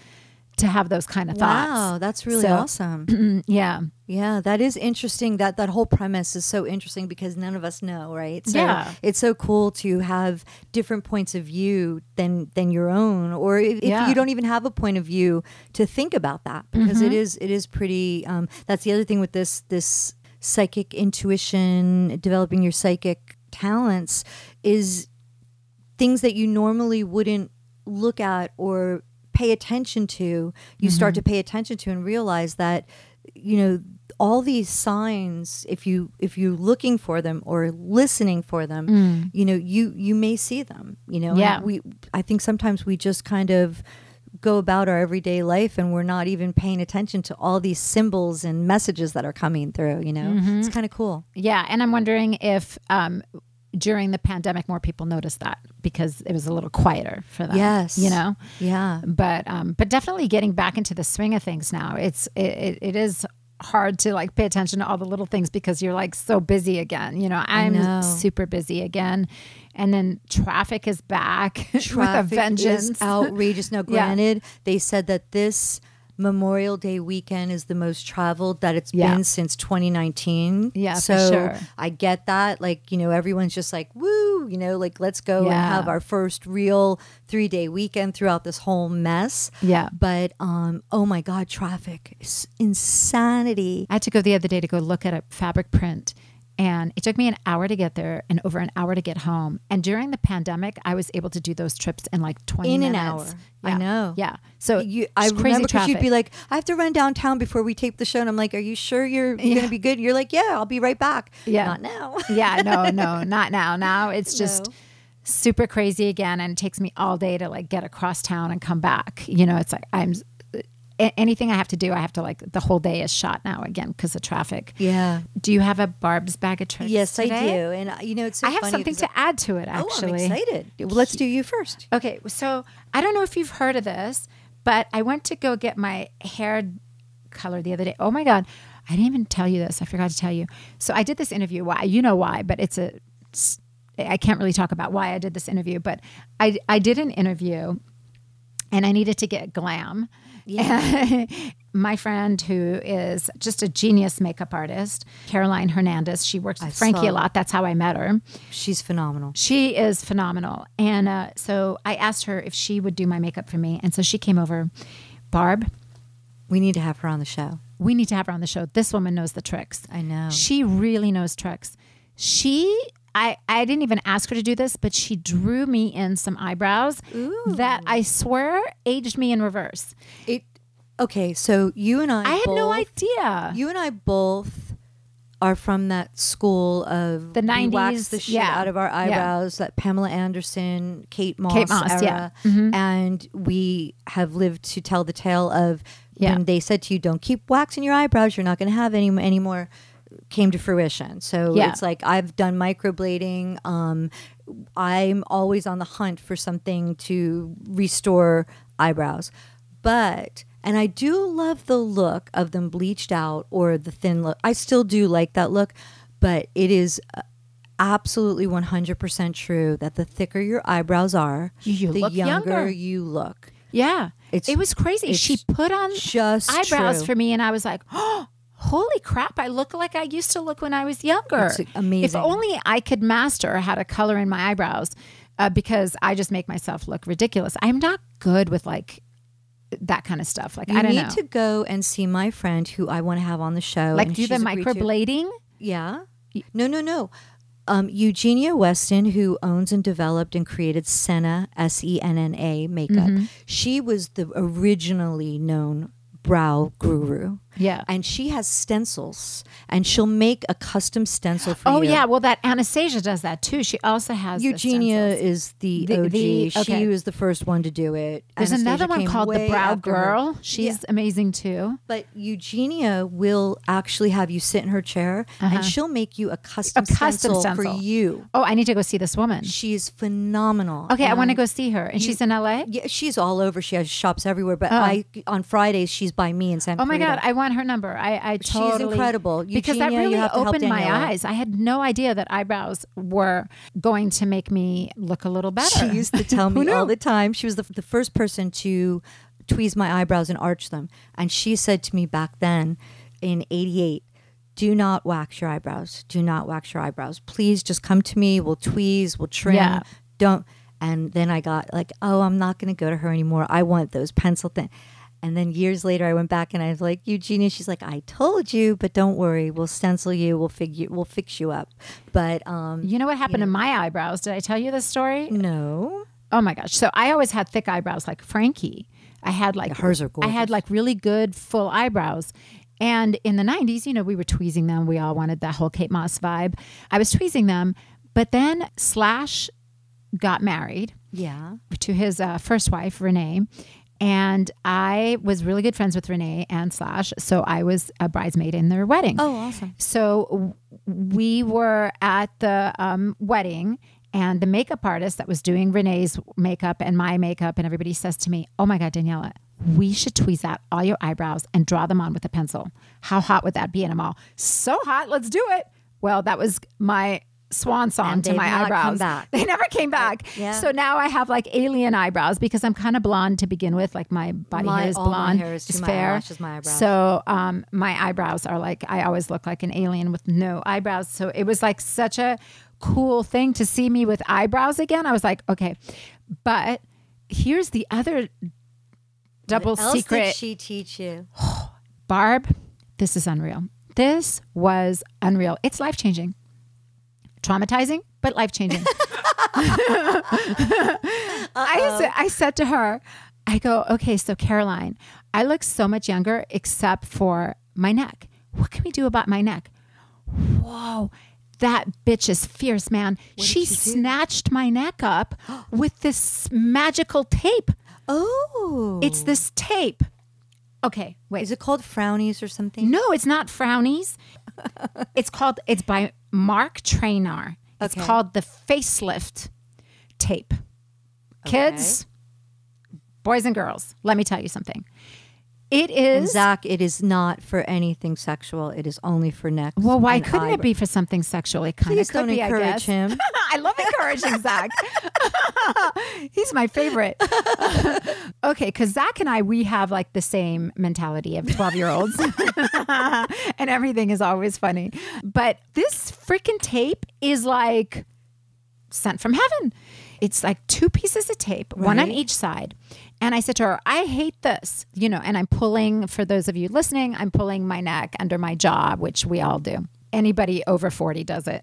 to have those kind of thoughts. Wow, that's really So- awesome. Yeah. Yeah, that is interesting. That that whole premise is so interesting because none of us know, right? So Yeah. it's so cool to have different points of view than than your own, or if, Yeah. Mm-hmm. you don't even have a point of view to think about that because it is it is pretty. Um, that's the other thing with this this psychic intuition, developing your psychic talents is things that you normally wouldn't look at or pay attention to you start Mm-hmm. to pay attention to and realize that you know all these signs if you if you're looking for them or listening for them you know you you may see them you know And Mm. Yeah. we i think sometimes we just kind of go about our everyday life and we're not even paying attention to all these symbols and messages that are coming through you know Mm-hmm. it's kind of cool Yeah, and I'm wondering if um, during the pandemic more people noticed that because it was a little quieter for them. Yes. you know. yeah But um, but definitely getting back into the swing of things now. It's it, it, it is hard to like pay attention to all the little things because you're like so busy again. You know, I'm know. super busy again, and then traffic is back with a traffic vengeance. is outrageous. Now, Yeah. granted, they said that this Memorial Day weekend is the most traveled that it's Yeah. been since 2019. Yeah, for so sure. I get that. Like, you know, everyone's just like, woo, you know, like let's go and have our first real three day weekend throughout this whole mess. Yeah. But um, oh my God, traffic is insanity. I had to go the other day to go look at a fabric print. And it took me an hour to get there and over an hour to get home. And during the pandemic, I was able to do those trips in like 20 In an minutes. hour. I know. Yeah. So You, I remember because you'd be like, I have to run downtown before we tape the show. And I'm like, Are you sure you're, you're Yeah. going to be good? You're like, Yeah, I'll be right back. Yeah. Not now. yeah, no, no, not now. Now it's just No. super crazy again. And it takes me all day to like get across town and come back. You know, it's like I'm a- anything I have to do, I have to like the whole day is shot now again because of traffic. Yeah. Do you have a Barb's bag of tricks? Yes, I do. And uh, you know, it's so I have something to add to it I- actually. Oh, I'm excited. Well, let's do you first. Okay, so I don't know if you've heard of this, but I went to go get my hair color the other day. Oh my god, I didn't even tell you this. I forgot to tell you. So I did this interview. Why? You know why? But it's a s- I can't really talk about why I did this interview, but I I did an interview and I needed to get glam. my friend who is just a genius makeup artist, Caroline Hernandez, she works with Frankie saw- a lot. That's how I met her. She's phenomenal. She is phenomenal. And uh, so I asked her if she would do my makeup for me. And so she came over. Barb, We need to have her on the show. we need to have her on the show. This woman knows the tricks. I know. She really knows tricks. She, I, I didn't even ask her to do this, but she drew me in some eyebrows that I swear aged me in reverse. It. Okay, so you and I. I had no both- idea. You and I both are from that school of The 90s, the shit yeah. out of our Yeah. eyebrows. That Pamela Anderson, Kate Moss, Kate Moss, era, yeah. Mm-hmm. and we have lived to tell the tale of Yeah. when they said to you, "Don't keep waxing your eyebrows. You're not going to have any anymore." Came to fruition. So Yeah. it's like I've done microblading. Um, I'm always on the hunt for something to restore eyebrows. But and I do love the look of them bleached out or the thin look. I still do like that look, but it is uh, absolutely 100% true that the thicker your eyebrows are, You the younger, younger. you look. Yeah. It's- it was crazy. She put on just eyebrows true. for me, and I was like, oh, holy crap, I look like I used to look when I was younger. It's amazing. If only I could master how to color in my eyebrows uh, because I just make myself look ridiculous. I'm not good with like that kind of stuff. Like, You I don't need know. to go and see my friend who I want to have on the show. like, and do the microblading? Yeah. No, no, no. Um, Eugenia Weston, who owns and developed and created Senna S E N N A makeup, Mm-hmm. she was the originally known brow guru. Yeah. And she has stencils, and she'll make a custom stencil for you. Oh you. yeah, well that Anastasia does that too. She also has Eugenia stencils. is the, The- OG. the- She was the first one to do it. There's Anastasia another one called the Brow after her. Girl. She's amazing too. But Eugenia will actually have you sit in her chair, and she'll make you a custom, Uh-huh. A custom stencil, stencil. for you. Oh, I need to go see this woman. She is phenomenal. Okay, I want to go see her, and she's in LA. Yeah, she's all over. She has shops everywhere. But I on Fridays she's by me in San. Oh my God, I want her number. I, I She's totally incredible. because that really have to help opened my Daniela. eyes. I had no idea that eyebrows were going to make me look a little better. She used to tell me all the time. She was the, the first person to tweeze my eyebrows and arch them. And she said to me back then in 88, do not wax your eyebrows. Do not wax your eyebrows. Please just come to me. We'll tweeze, we'll trim. Yeah. Don't. And then I got like, oh, I'm not going to go to her anymore. I want those pencil thin. And then years later, I went back and I was like, Eugenia, she's like, I told you, but don't worry. We'll stencil you. We'll figure, we'll fix you up. But um, You know what happened to my eyebrows? Did I tell you this story? no. Oh my gosh. So I always had thick eyebrows like Frankie. I had like hers are I had like really good full eyebrows. And in the 90s, you know, we were tweezing them. We all wanted that whole Kate Moss vibe. I was tweezing them, but then Slash got married Yeah. to his uh, first wife, Renee. And I was really good friends with Renee and Slash. So I was a bridesmaid in their wedding. Oh, awesome. So we were at the um, wedding, and the makeup artist that was doing Renee's makeup and my makeup, and everybody says to me, "Oh my God, Daniela, we should tweeze out all your eyebrows and draw them on with a pencil. How hot would that be?" And I'm all, "So hot, let's do it." Well, that was my swan song And to my eyebrows. They never came back. Yeah. So now I have like alien eyebrows because I'm kind of blonde to begin with. Like my body My- hair is all my blonde, hair is to it's my fair. my eyebrows. So um, my eyebrows are like I always look like an alien with no eyebrows. So it was like such a cool thing to see me with eyebrows again. I was like, okay, but here's the other double What else secret. did she teach you? Barb, this is unreal. This was unreal. It's life changing, traumatizing, but life changing. I, said, I said to her, I go, okay, so Caroline, I look so much younger except for my neck. What can we do about my neck? Whoa, that bitch is fierce, man. she snatched my neck up with this magical tape. Oh, It's this tape. Okay, wait. is it called frownies or something? No, it's not frownies. it's called. It's by Mark Traynor. It's Okay. called the facelift tape. Kids, boys and girls, let me tell you something. It And. Zach, it is not for anything sexual. It is only for necks. well, why couldn't it be for something sexual? It kind of Please could don't be, I encourage guess. him. I love encouraging Zach. He's my favorite. okay, because Zach and I, we have like the same mentality of 12 year olds, and everything is always funny. But this freaking tape is like sent from heaven. It's like two pieces of tape, one on each side. And I said to her, I hate this, you know, and I'm pulling, for those of you listening, I'm pulling my neck under my jaw, which we all do. Anybody over 40 does it.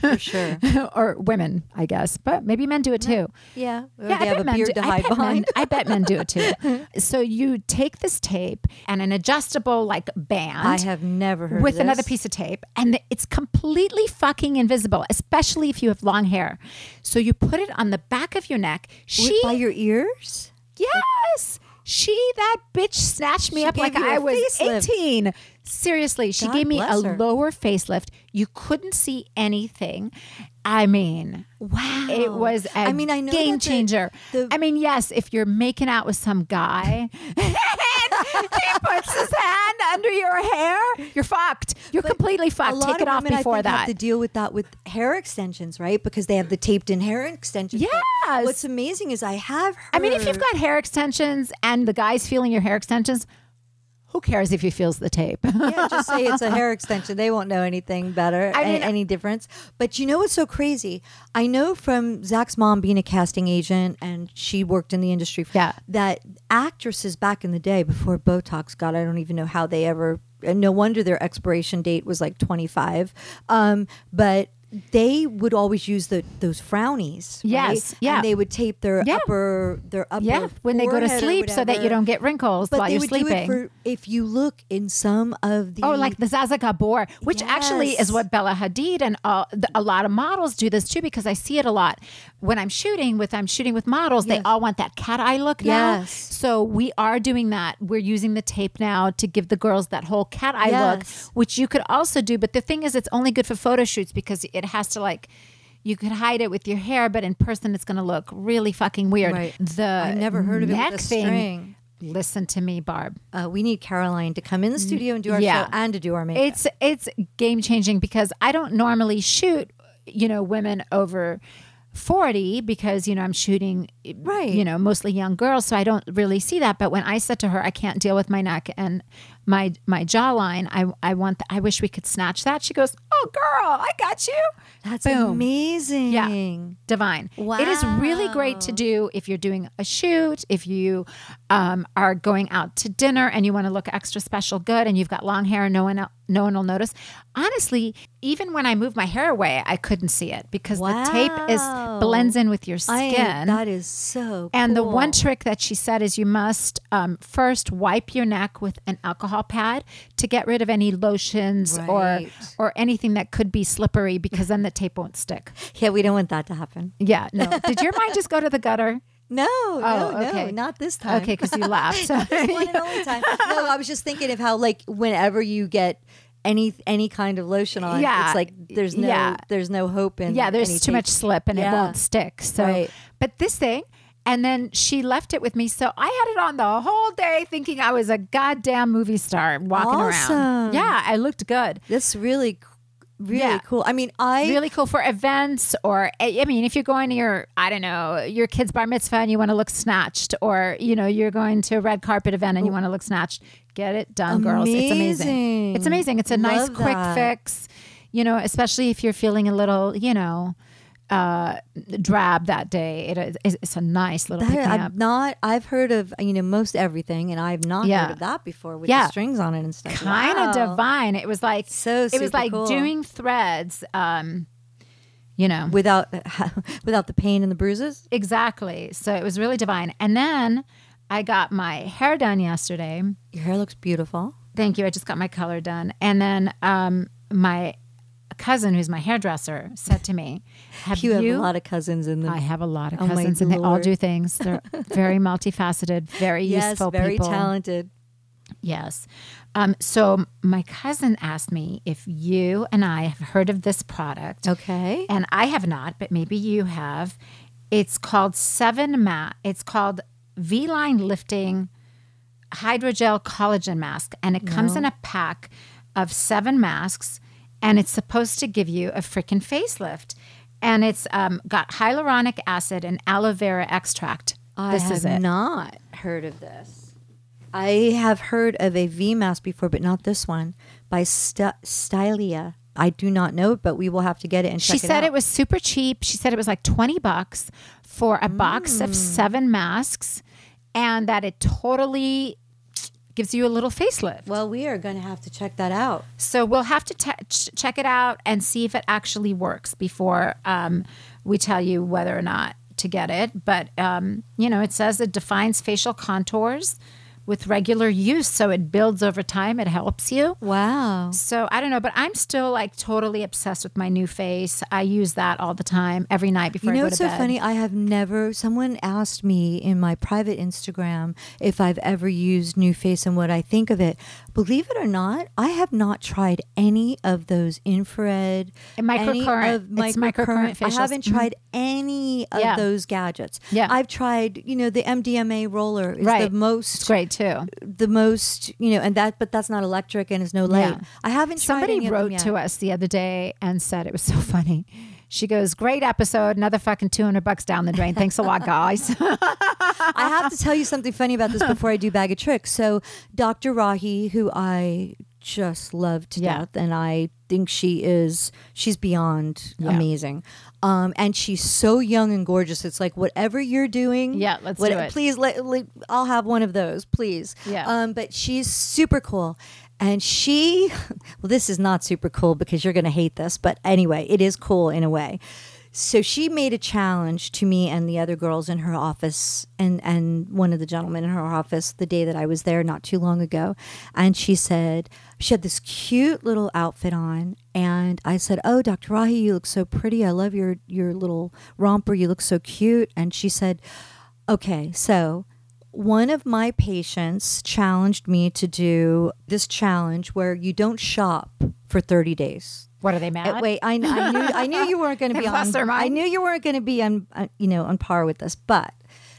For sure. or women, I guess, but maybe men do it too. Yeah. Or Yeah, I bet men do, I bet men- behind. I bet men do it too. so you take this tape and an adjustable like band. I have never heard with another piece of tape, and it's completely fucking invisible, especially if you have long hair. So you put it on the back of your neck. She, by your ears. Yes, she that bitch snatched me She up like I was facelift. eighteen. Seriously, she God gave me a her. lower facelift. You couldn't see anything. I mean, Wow. it was a I mean, I know game that the- changer. the- I mean, yes, if you're making out with some guy he puts his hand under your hair, you're fucked. You're completely fucked. Take it of off before that. have to deal with that with hair extensions, right? Because they have the taped in hair extensions. But What's amazing is I have heard. I mean, if you've got hair extensions and the guy's feeling your hair extensions, who cares if he feels the tape? yeah, just say it's a hair extension. They won't know anything better, I mean- any difference. But you know what's so crazy? I know from Zach's mom being a casting agent, and she worked in the industry. For, Yeah. that actresses back in the day before Botox got, I don't even know how they ever. And no wonder their expiration date was like twenty five. Um, but they would always use the those frownies. right? Yes, yeah. And they would tape their Yeah. upper their upper yeah, when they go to sleep so that you don't get wrinkles But while they you're would sleeping. do it for if you look in some of the Oh, like the Zsa Zsa Gabor, which actually is what Bella Hadid and all, the, a lot of models do this too because I see it a lot when I'm shooting with I'm shooting with models. They all want that cat eye look now. Yes. So we are doing that. We're using the tape now to give the girls that whole cat eye Yes. look, which you could also do. But the thing is, it's only good for photo shoots because it has to like. You could hide it with your hair, but in person, it's going to look really fucking weird. Right. The I never heard of it with a thing. Listen to me, Barb. Uh, we need Caroline to come in the studio and do our Yeah. show and to do our makeup. It's it's game changing because I don't normally shoot, you know, women over 40 because you know I'm shooting Right. you know mostly young girls so I don't really see that but when I said to her I can't deal with my neck and my my jawline I I want I wish we could snatch that she goes oh girl I got you That's Boom. amazing. Yeah. divine. Wow. It is really great to do if you're doing a shoot, if you um, are going out to dinner and you want to look extra special good and you've got long hair and no one no one will notice. Honestly, even when I move my hair away, I couldn't see it because the tape is blends in with your skin. am, that is so And the one trick that she said is you must um, first wipe your neck with an alcohol pad to get rid of any lotions Right. or or anything that could be slippery because then the tape won't stick. Yeah, we don't want that to happen. Yeah, no. Did your mind just go to the gutter? No, no, oh, no, okay. not this time. Okay, because you laughed. One and only time. No, I was just thinking of how like whenever you get any any kind of lotion on, Yeah. it's like there's no Yeah. there's no hope in yeah, there's too tape. much slip and it won't stick. So, Right. but this thing, and then she left it with me. So I had it on the whole day, thinking I was a goddamn movie star walking Awesome. around. Yeah, I looked good. That's really c- really Yeah. cool. I mean, I really cool for events or I mean if you're going to your I don't know your kid's bar mitzvah and you want to look snatched or you know you're going to a red carpet event and you want to look snatched get it done girls it's amazing Amazing. it's amazing it's a nice Love quick that. fix you know especially if you're feeling a little you know uh drab that day it is it's a nice little That, I've not. I've heard of you know most everything, and I've not Yeah. heard of that before with Yeah. the strings on it and stuff. kind of Wow. divine it was like So it was like cool. doing threads um you know without without the pain and the bruises. Exactly. So it was really divine. And then I got my hair done yesterday. Your hair looks beautiful. Thank you. I just got my color done. And then um, my cousin, who's my hairdresser, said to me, Have You you? have a lot of cousins in the. I have a lot of Oh cousins and they all do things. They're very multifaceted, very yes, useful very people. talented. Yes. Um, so my cousin asked me if you and I have heard of this product. Okay. and I have not, but maybe you have. It's called Seven Mat. It's called V Line Lifting hydrogel collagen mask, and it comes in a pack of seven masks, and it's supposed to give you a freaking facelift. And it's um, got hyaluronic acid and aloe vera extract. I this have is it. not heard of this. I have heard of a V mask before, but not this one by St- Stylia. I do not know it, but we will have to get it and She check said it it, was super cheap. She said it was like 20 bucks for a box Mm. of seven masks and that it totally gives you a little facelift. well, we are going to have to check that out. So we'll have to te- ch- check it out and see if it actually works before um, we tell you whether or not to get it. But, um, you know, it says it defines facial contours with regular use. So it builds over time, it helps you. Wow. So I don't know, but I'm still like totally obsessed with my new face. I use that all the time, every night before You know I go what's to so bed. funny? I have never. Someone asked me in my private Instagram if I've ever used NuFace and what I think of it. Believe it or not, I have not tried any of those infrared, And microcurrent. of It's microcurrent I haven't Mhm. tried any of Yeah. those gadgets. Yeah. I've tried. You know, the MDMA roller is the most It's great too. the most. You know, and that, but that's not electric and it's no light. Yeah. I haven't. tried Somebody any of them wrote to us the other day and said it was so funny. She goes, "Great episode, another fucking two hundred bucks down the drain. Thanks a lot, guys." I have to tell you something funny about this before I do bag of tricks. So, Dr. Rahi, who I just love to Yeah. death, and I think she is she's beyond Yeah. amazing. Um, and she's so young and gorgeous. It's like whatever you're doing, Yeah, let's what- do it. Please, let, let- I'll have one of those, please. Yeah. Um, but she's super cool. And she, well, this is not super cool because you're going to hate this, but anyway, it is cool in a way. So she made a challenge to me and the other girls in her office and, and one of the gentlemen in her office the day that I was there not too long ago. And she said, she had this cute little outfit on. And I said, Oh, Dr. Rahi, you look so pretty. I love your, your little romper. You look so cute. And she said, Okay, so one of my patients challenged me to do this challenge where you don't shop for 30 days. What are they mad? Uh, wait, I, I knew I knew you weren't going to be on. lost their mind? I knew you weren't going to be on, uh, you know, on par with this. But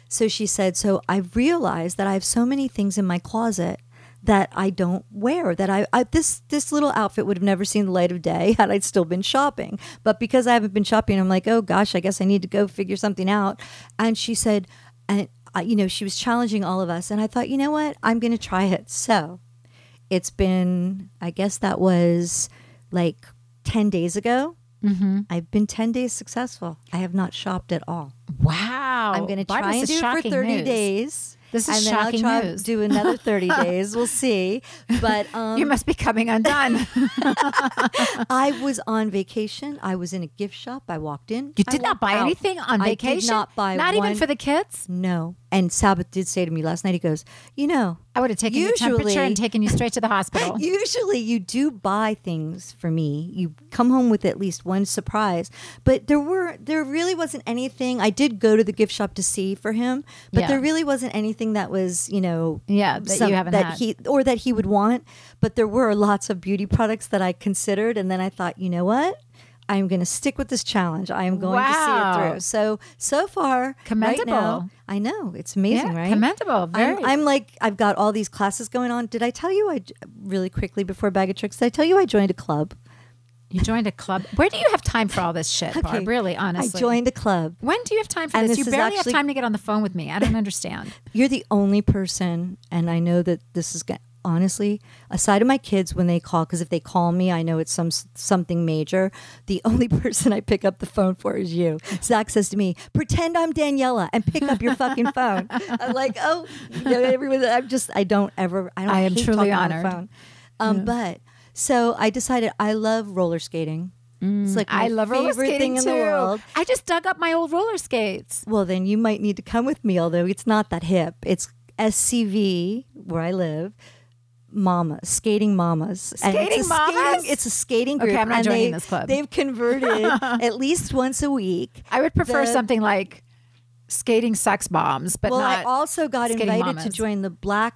so she said, so I realized that I have so many things in my closet that I don't wear. That I, I this this little outfit would have never seen the light of day had I still been shopping. But because I haven't been shopping, I'm like, oh gosh, I guess I need to go figure something out. And she said, and uh, you know, she was challenging all of us, and I thought, you know what, I'm going to try it. So it's been, I guess that was like 10 days ago. Mm-hmm. I've been 10 days successful. I have not shopped at all. wow. I'm going to try and do it for 30 news. days. This is and then shocking I'll try news. do another 30 days. We'll see. But um, You must be coming undone. I was on vacation. I was in a gift shop. I walked in. You did not buy out. anything on I vacation. did not buy Not one- even for the kids. No. And Sabbath did say to me last night, he goes, You know, I would have taken your temperature and taken you straight to the hospital. Usually you do buy things for me. You come home with at least one surprise. But there were there really wasn't anything. I did go to the gift shop to see for him, but Yeah. there really wasn't anything that was, you know, Yeah, that you haven't that had. he or that he would want. But there were lots of beauty products that I considered and then I thought, you know what? I'm going to stick with this challenge. I am going to see it through. So so far, right Commendable. now, I know it's amazing, Yeah, right? commendable. Very. I'm, I'm like I've got all these classes going on. Did I tell you I really quickly before bag of tricks? Did I tell you I joined a club? you joined a club. Where do you have time for all this shit, Barb? Really, honestly. I joined a club. When do you have time for And this? this You barely actually- have time to get on the phone with me. I don't understand. You're the only person, and I know that this is go- honestly aside of my kids when they call because if they call me, I know it's some something major. The only person I pick up the phone for is you. Zach says to me, "Pretend I'm Daniela and pick up your fucking phone." I'm like, "Oh, you know, everyone." I'm just I don't ever. I don't. I am truly talking on the honored. phone. Um, but so I decided I love roller skating. it's like my Mm, I love roller favorite skating thing too. in the world. I just dug up my old roller skates. Well, then you might need to come with me, although it's not that hip. It's SCV, where I live. Mama, skating mamas, Skating it's a mamas? Skating, it's a skating Okay, group. I'm not and joining they, this club. They've converted at least once a week. I would prefer The- something like skating sex bombs, but well. I also got invited to join the black,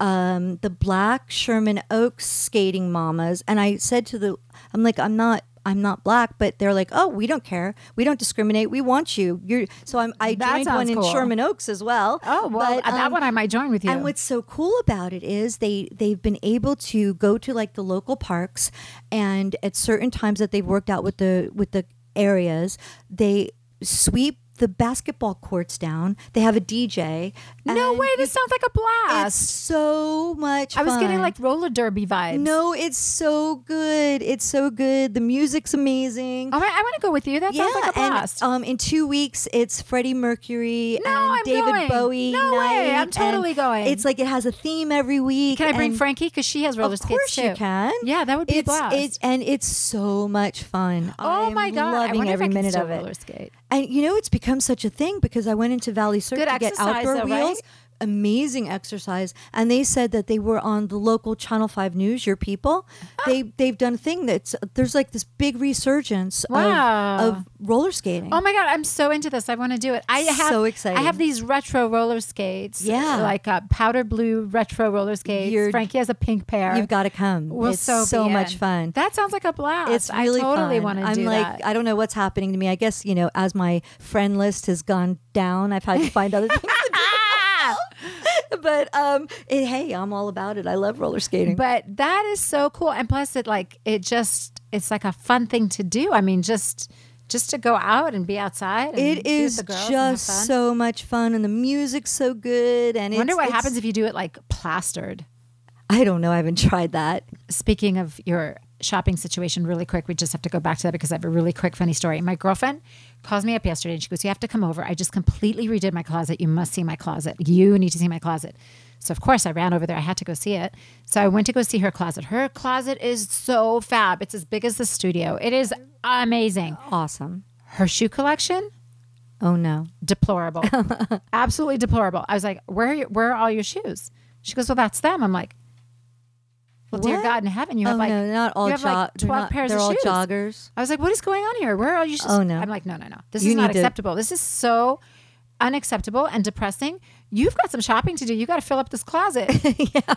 um, the black Sherman Oaks skating mamas, and I said to the, I'm like, I'm not. I'm not black, but they're like, oh, we don't care. We don't discriminate. We want you. You're so I'm, I That joined one sounds in cool. Sherman Oaks as well. Oh well, But, that um, one I might join with you. and what's so cool about it is they they've been able to go to like the local parks, and at certain times that they've worked out with the with the areas, they sweep the basketball courts down. They have a DJ. no way, this sounds like a It's blast. so much. I was getting like roller derby vibes. No, it's so good. It's so good. The music's amazing. Oh, I, I want to go with you. That sounds like a blast. and um, in two weeks, it's Freddie Mercury No, and I'm David going. Bowie. No way. I'm totally going. It's like it has a theme every week. Can I bring Frankie? Because she has roller Of skates course too. you can. Yeah, that would be it's, a blast. It's, and it's so much fun. oh I'm my god! I loving every if I can minute of it. roller skate. And you know, it's become such a thing because I went into Valley Surf Good to get outdoor though, wheels. right? Amazing exercise, and they said that they were on the local Channel Five News. Your people, they they've done a thing that's there's like this big resurgence of- Wow. of, roller skating. Oh my god! I'm so into this. I want to do it. I have So I have these retro roller skates. Yeah. like uh, powder blue retro roller skates. You're- Frankie has a pink pair. You've got to come. We'll it's so so much in. fun. That sounds like a blast. It's really I totally want to I'm do like, that. I don't know what's happening to me. I guess you know, as my friend list has gone down, I've had to find other things to do. but um, it, hey, I'm all about it. I love roller skating. But that is so cool, and plus, it like it just it's like a fun thing to do. I mean, just just to go out and be outside. It is with the girls and have just so much fun, and the music's so good. And I wonder what happens if you do it like plastered. I don't know. I haven't tried that. Speaking of your shopping situation, really quick, we just have to go back to that because I have a really quick, funny story. My girlfriend calls me up yesterday and she goes, You have to come over. I just completely redid my closet. You must see my closet. You need to see my closet. So, of course, I ran over there. I had to go see it. So, I went to go see her closet. Her closet is so fab. It's as big as the studio. It is amazing. Awesome. Her shoe collection, Oh no. deplorable. Absolutely deplorable. I was like, where are, you, where are all your shoes? She goes, Well, that's them. I'm like, Well, dear God in heaven, you oh have like, no, not all you have jog- like 12 not- pairs they're of all shoes. joggers. I was like, what is going on here? Where are all your shoes? Oh, no. I'm like, no, no, no. This You is not need to- acceptable. This is so unacceptable and depressing. You've got some shopping to do. You got to fill up this closet. Yeah.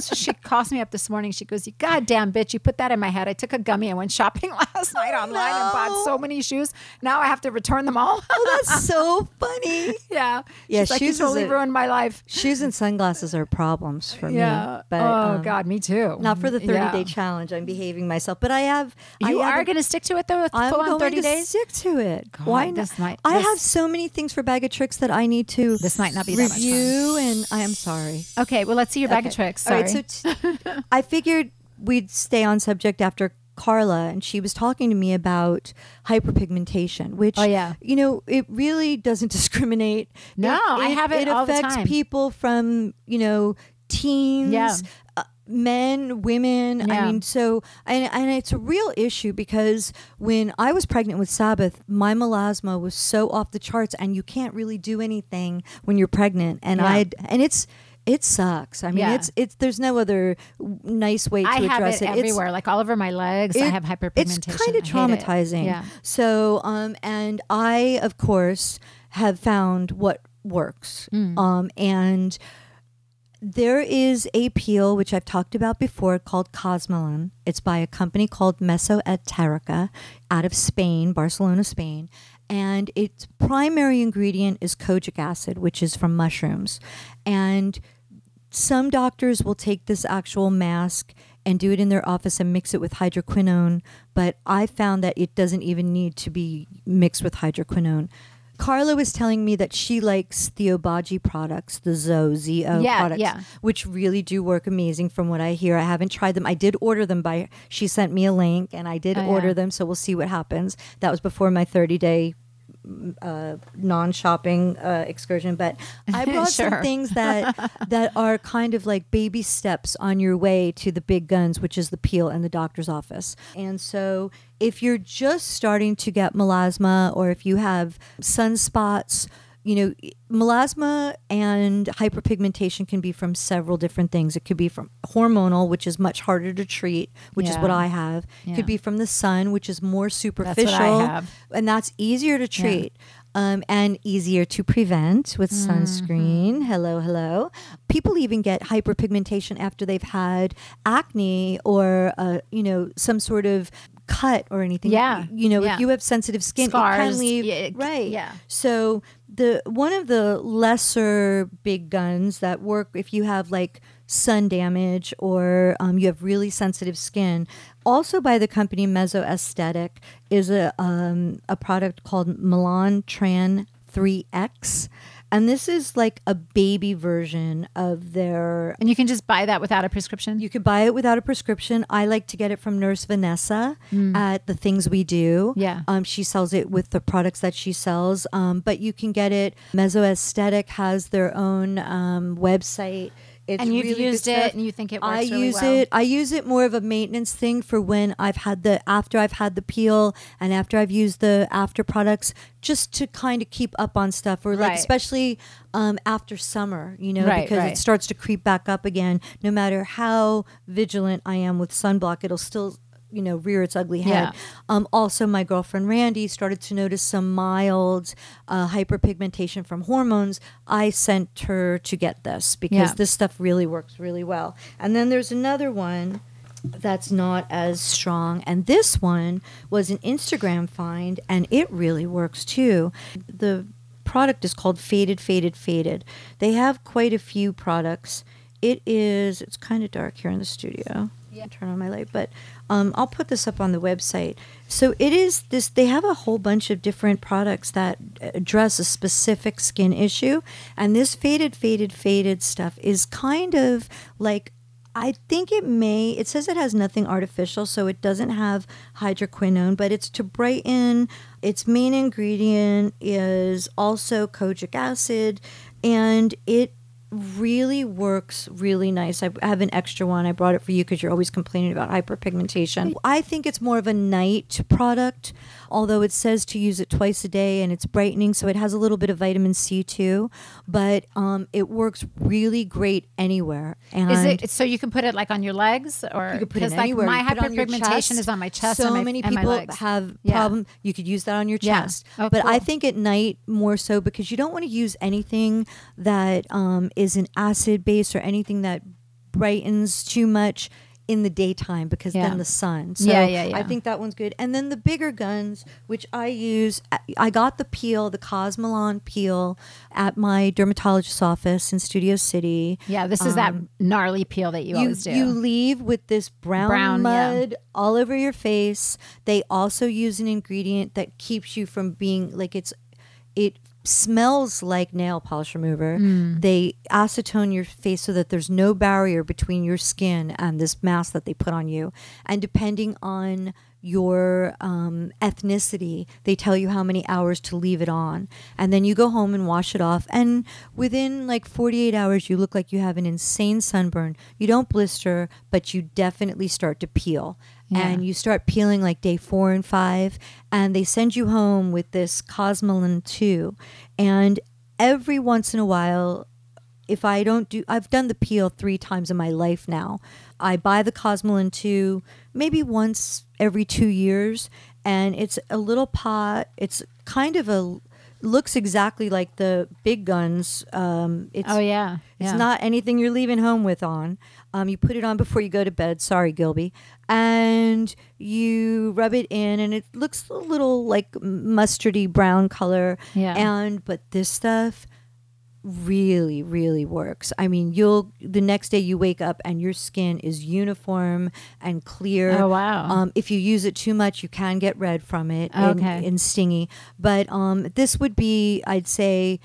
so she calls me up this morning. She goes, You goddamn bitch, you put that in my head. I took a gummy and went shopping last night online and bought so many shoes. Now I have to return them all. Oh, that's so funny. yeah. Yeah, She's like, you shoes is totally a- ruined my life. Shoes and sunglasses are problems for Yeah. me. But oh, um, God, me too. Not for the 30 Yeah. day challenge. I'm behaving myself, but I have. You I are going to stick to it though? I'm Full on going 30 to days? stick to it. God, Why not? might- I this- have so many things for bag of tricks that I need to. This might not be fun. Review, and I am sorry. Okay, well, let's see your bag of tricks. All Sorry. right, so t- I figured we'd stay on subject after Carla, and she was talking to me about hyperpigmentation, which, Oh, yeah. you know, it really doesn't discriminate. No, I have it It all the affects time. people from, you know, teens. Yeah. Men, women. I mean, so and and it's a real issue because when I was pregnant with Sabbath, my melasma was so off the charts, and you can't really do anything when you're pregnant. And Yeah. I and it's it sucks. I mean, Yeah. it's it's there's no other nice way to I have address it it. everywhere, like all over my legs. I have hyperpigmentation. It's kind of traumatizing. Yeah. So, um, and I, of course, have found what works. Hmm. Um, and there is a peel which I've talked about before called Cosmelan. It's by a company called Mesoestetic out of Spain, Barcelona, Spain. And its primary ingredient is kojic acid, which is from mushrooms. And some doctors will take this actual mask and do it in their office and mix it with hydroquinone, but I found that it doesn't even need to be mixed with hydroquinone. Carla was telling me that she likes the Obagi products, the Zo Z-O Yeah, products, yeah. which really do work amazing from what I hear. I haven't tried them. I did order them by she sent me a link and I did Oh, order yeah. them, so we'll see what happens. That was before my 30 day uh, non-shopping uh, excursion, but I brought Sure. some things that that are kind of like baby steps on your way to the big guns, which is the peel and the doctor's office. And so, if you're just starting to get melasma, or if you have sunspots, you know, melasma and hyperpigmentation can be from several different things. It could be from hormonal, which is much harder to treat, which is what I have. Yeah. Could be from the sun, which is more superficial, have. and that's easier to treat. Um, and easier to prevent with Mm-hmm. sunscreen. Hello, hello. People even get hyperpigmentation after they've had acne or, uh, you know, some sort of cut or anything. Yeah. You know, Yeah. if you have sensitive skin, it Scars, can leave. yeah, it- right. yeah. So the one of the lesser big guns that work if you have like sun damage or um, you have really sensitive skin, also by the company Mesoestetic, is a um, a product called Melan Tran 3X. And this is like a baby version of their And you can just buy that without a prescription. you could buy it without a prescription. I like to get it from Nurse Vanessa at the Things We Do. Mm. Yeah. Um, she sells it with the products that she sells. Um, but you can get it. Mesoestetic has their own um, website. It's And you've really used it and you think it I works really use well? it. I use it more of a maintenance thing for when I've had the after I've had the peel and after I've used the after products, just to kind of keep up on stuff, or like Right. especially um, after summer, you know, Right, because right. it starts to creep back up again. No matter how vigilant I am with sunblock, it'll still you know rear its ugly head. Yeah. Um, also, my girlfriend Randy started to notice some mild uh, hyperpigmentation from hormones. I sent her to get this because Yeah. this stuff really works really well. And then there's another one that's not as strong. And this one was an Instagram find, and it really works too. The product is called Faded, Faded, Faded. They have quite a few products. It is, it's kind of dark here in the studio. Yeah. Turn on my light, but um, I'll put this up on the website. So it is this, they have a whole bunch of different products that address a specific skin issue. And this faded, faded, faded stuff is kind of like I think it may. It says it has nothing artificial, so it doesn't have hydroquinone, but it's to brighten. Its main ingredient is also kojic acid, and it really works really nice. I have an extra one. I brought it for you because you're always complaining about hyperpigmentation. I think it's more of a night product, although it says to use it twice a day and it's brightening, so it has a little bit of vitamin C too. But um, it works really great anywhere. And Is it so you can put it like on your legs or you could put it because like anywhere. my put it on your hyperpigmentation is on my chest So and my, many people have Yeah. problem. You could use that on your Yeah. chest, Oh, but I think at night more so because you don't want to use anything that um, is an acid base or anything that brightens too much in the daytime because Yeah. then the sun. So Yeah, yeah, yeah. I think that one's good. And then the bigger guns, which I use, I got the peel, the Cosmelan peel, at my dermatologist's office in Studio City yeah, this is that gnarly peel that you, Um, you, always do. you leave with this brown, Brown, yeah. mud all over your face. They also use an ingredient that keeps you from being like it's it smells like nail polish remover. Mm. They acetone your face so that there's no barrier between your skin and this mask that they put on you. And depending on your um, ethnicity, they tell you how many hours to leave it on. And then you go home and wash it off. And within like 48 hours, you look like you have an insane sunburn. You don't blister, but you definitely start to peel. Yeah. And you start peeling like day four and five. And they send you home with this Cosmelan 2. And every once in a while, if I don't do, I've done the peel three times in my life now. I buy the Cosmelan 2 maybe once every two years, and it's a little pot. It's kind of a, looks exactly like the big guns. Um, it's, oh yeah, it's yeah. not anything you're leaving home with on. Um, you put it on before you go to bed. Sorry, Gilby. And you rub it in, and it looks a little like mustardy brown color. Yeah. And but this stuff really really works i mean you'll the next day you wake up and your skin is uniform and clear Oh, wow. um, if you use it too much you can get red from it and, Okay. and stingy but um, this would be i'd say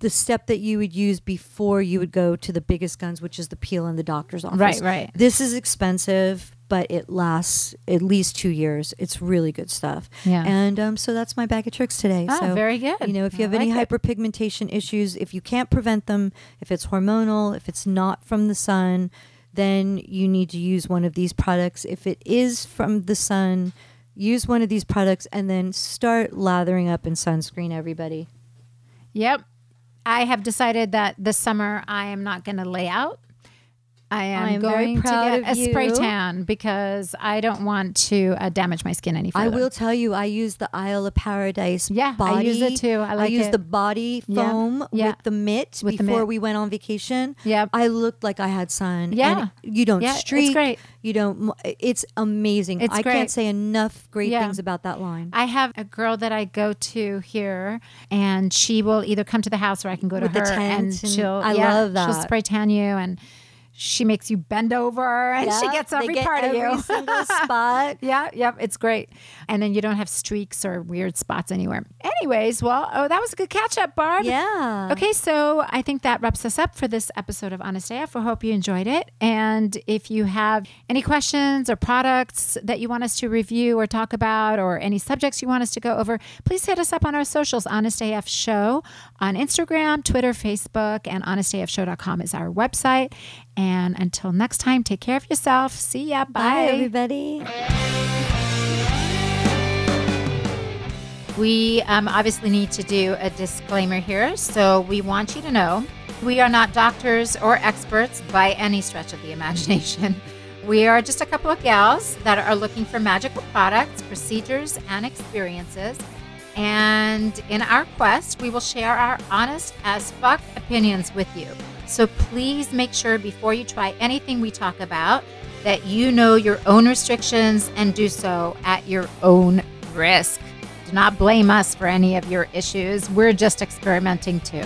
the step that you would use before you would go to the biggest guns which is the peel in the doctor's office Right, right. this is expensive but it lasts at least two years it's really good stuff Yeah. and um, so that's my bag of tricks today Ah, so very good. you know if you I have any it. hyperpigmentation issues if you can't prevent them if it's hormonal if it's not from the sun then you need to use one of these products if it is from the sun use one of these products and then start lathering up in sunscreen everybody Yep. I have decided that this summer I am not going to lay out. I am I'm very going proud to get of a spray tan because I don't want to uh, damage my skin any further. I will tell you, I use the Isle of Paradise. Yeah, I use it too. I like I use the body foam yeah. with the mitt With the before mitt. we went on vacation. Yeah, I looked like I had sun. Yeah. you don't Yeah, it's great. You don't. It's amazing. It's I great. can't say enough great Yeah. things about that line. I have a girl that I go to here, and she will either come to the house or I can go to With the her, tent and and- she'll. I yeah, love She'll spray tan you, and she makes you bend over, and she Yeah, gets every get part every of you. Every single spot. Yeah, yep, it's great. And then you don't have streaks or weird spots anywhere. Anyways, well, oh, that was a good catch up, Barb. Yeah. Okay, so I think that wraps us up for this episode of Honest AF. I hope you enjoyed it. And if you have any questions or products that you want us to review or talk about, or any subjects you want us to go over, please hit us up on our socials, Honest AF Show on Instagram, Twitter, Facebook, and honestafshow.com is our website. And until next time, take care of yourself. See ya. Bye, everybody. We um, obviously need to do a disclaimer here. So we want you to know we are not doctors or experts by any stretch of the imagination. We are just a couple of gals that are looking for magical products, procedures, and experiences. And in our quest, we will share our honest as fuck opinions with you. So please make sure before you try anything we talk about that you know your own restrictions and do so at your own risk. Do not blame us for any of your issues. We're just experimenting too.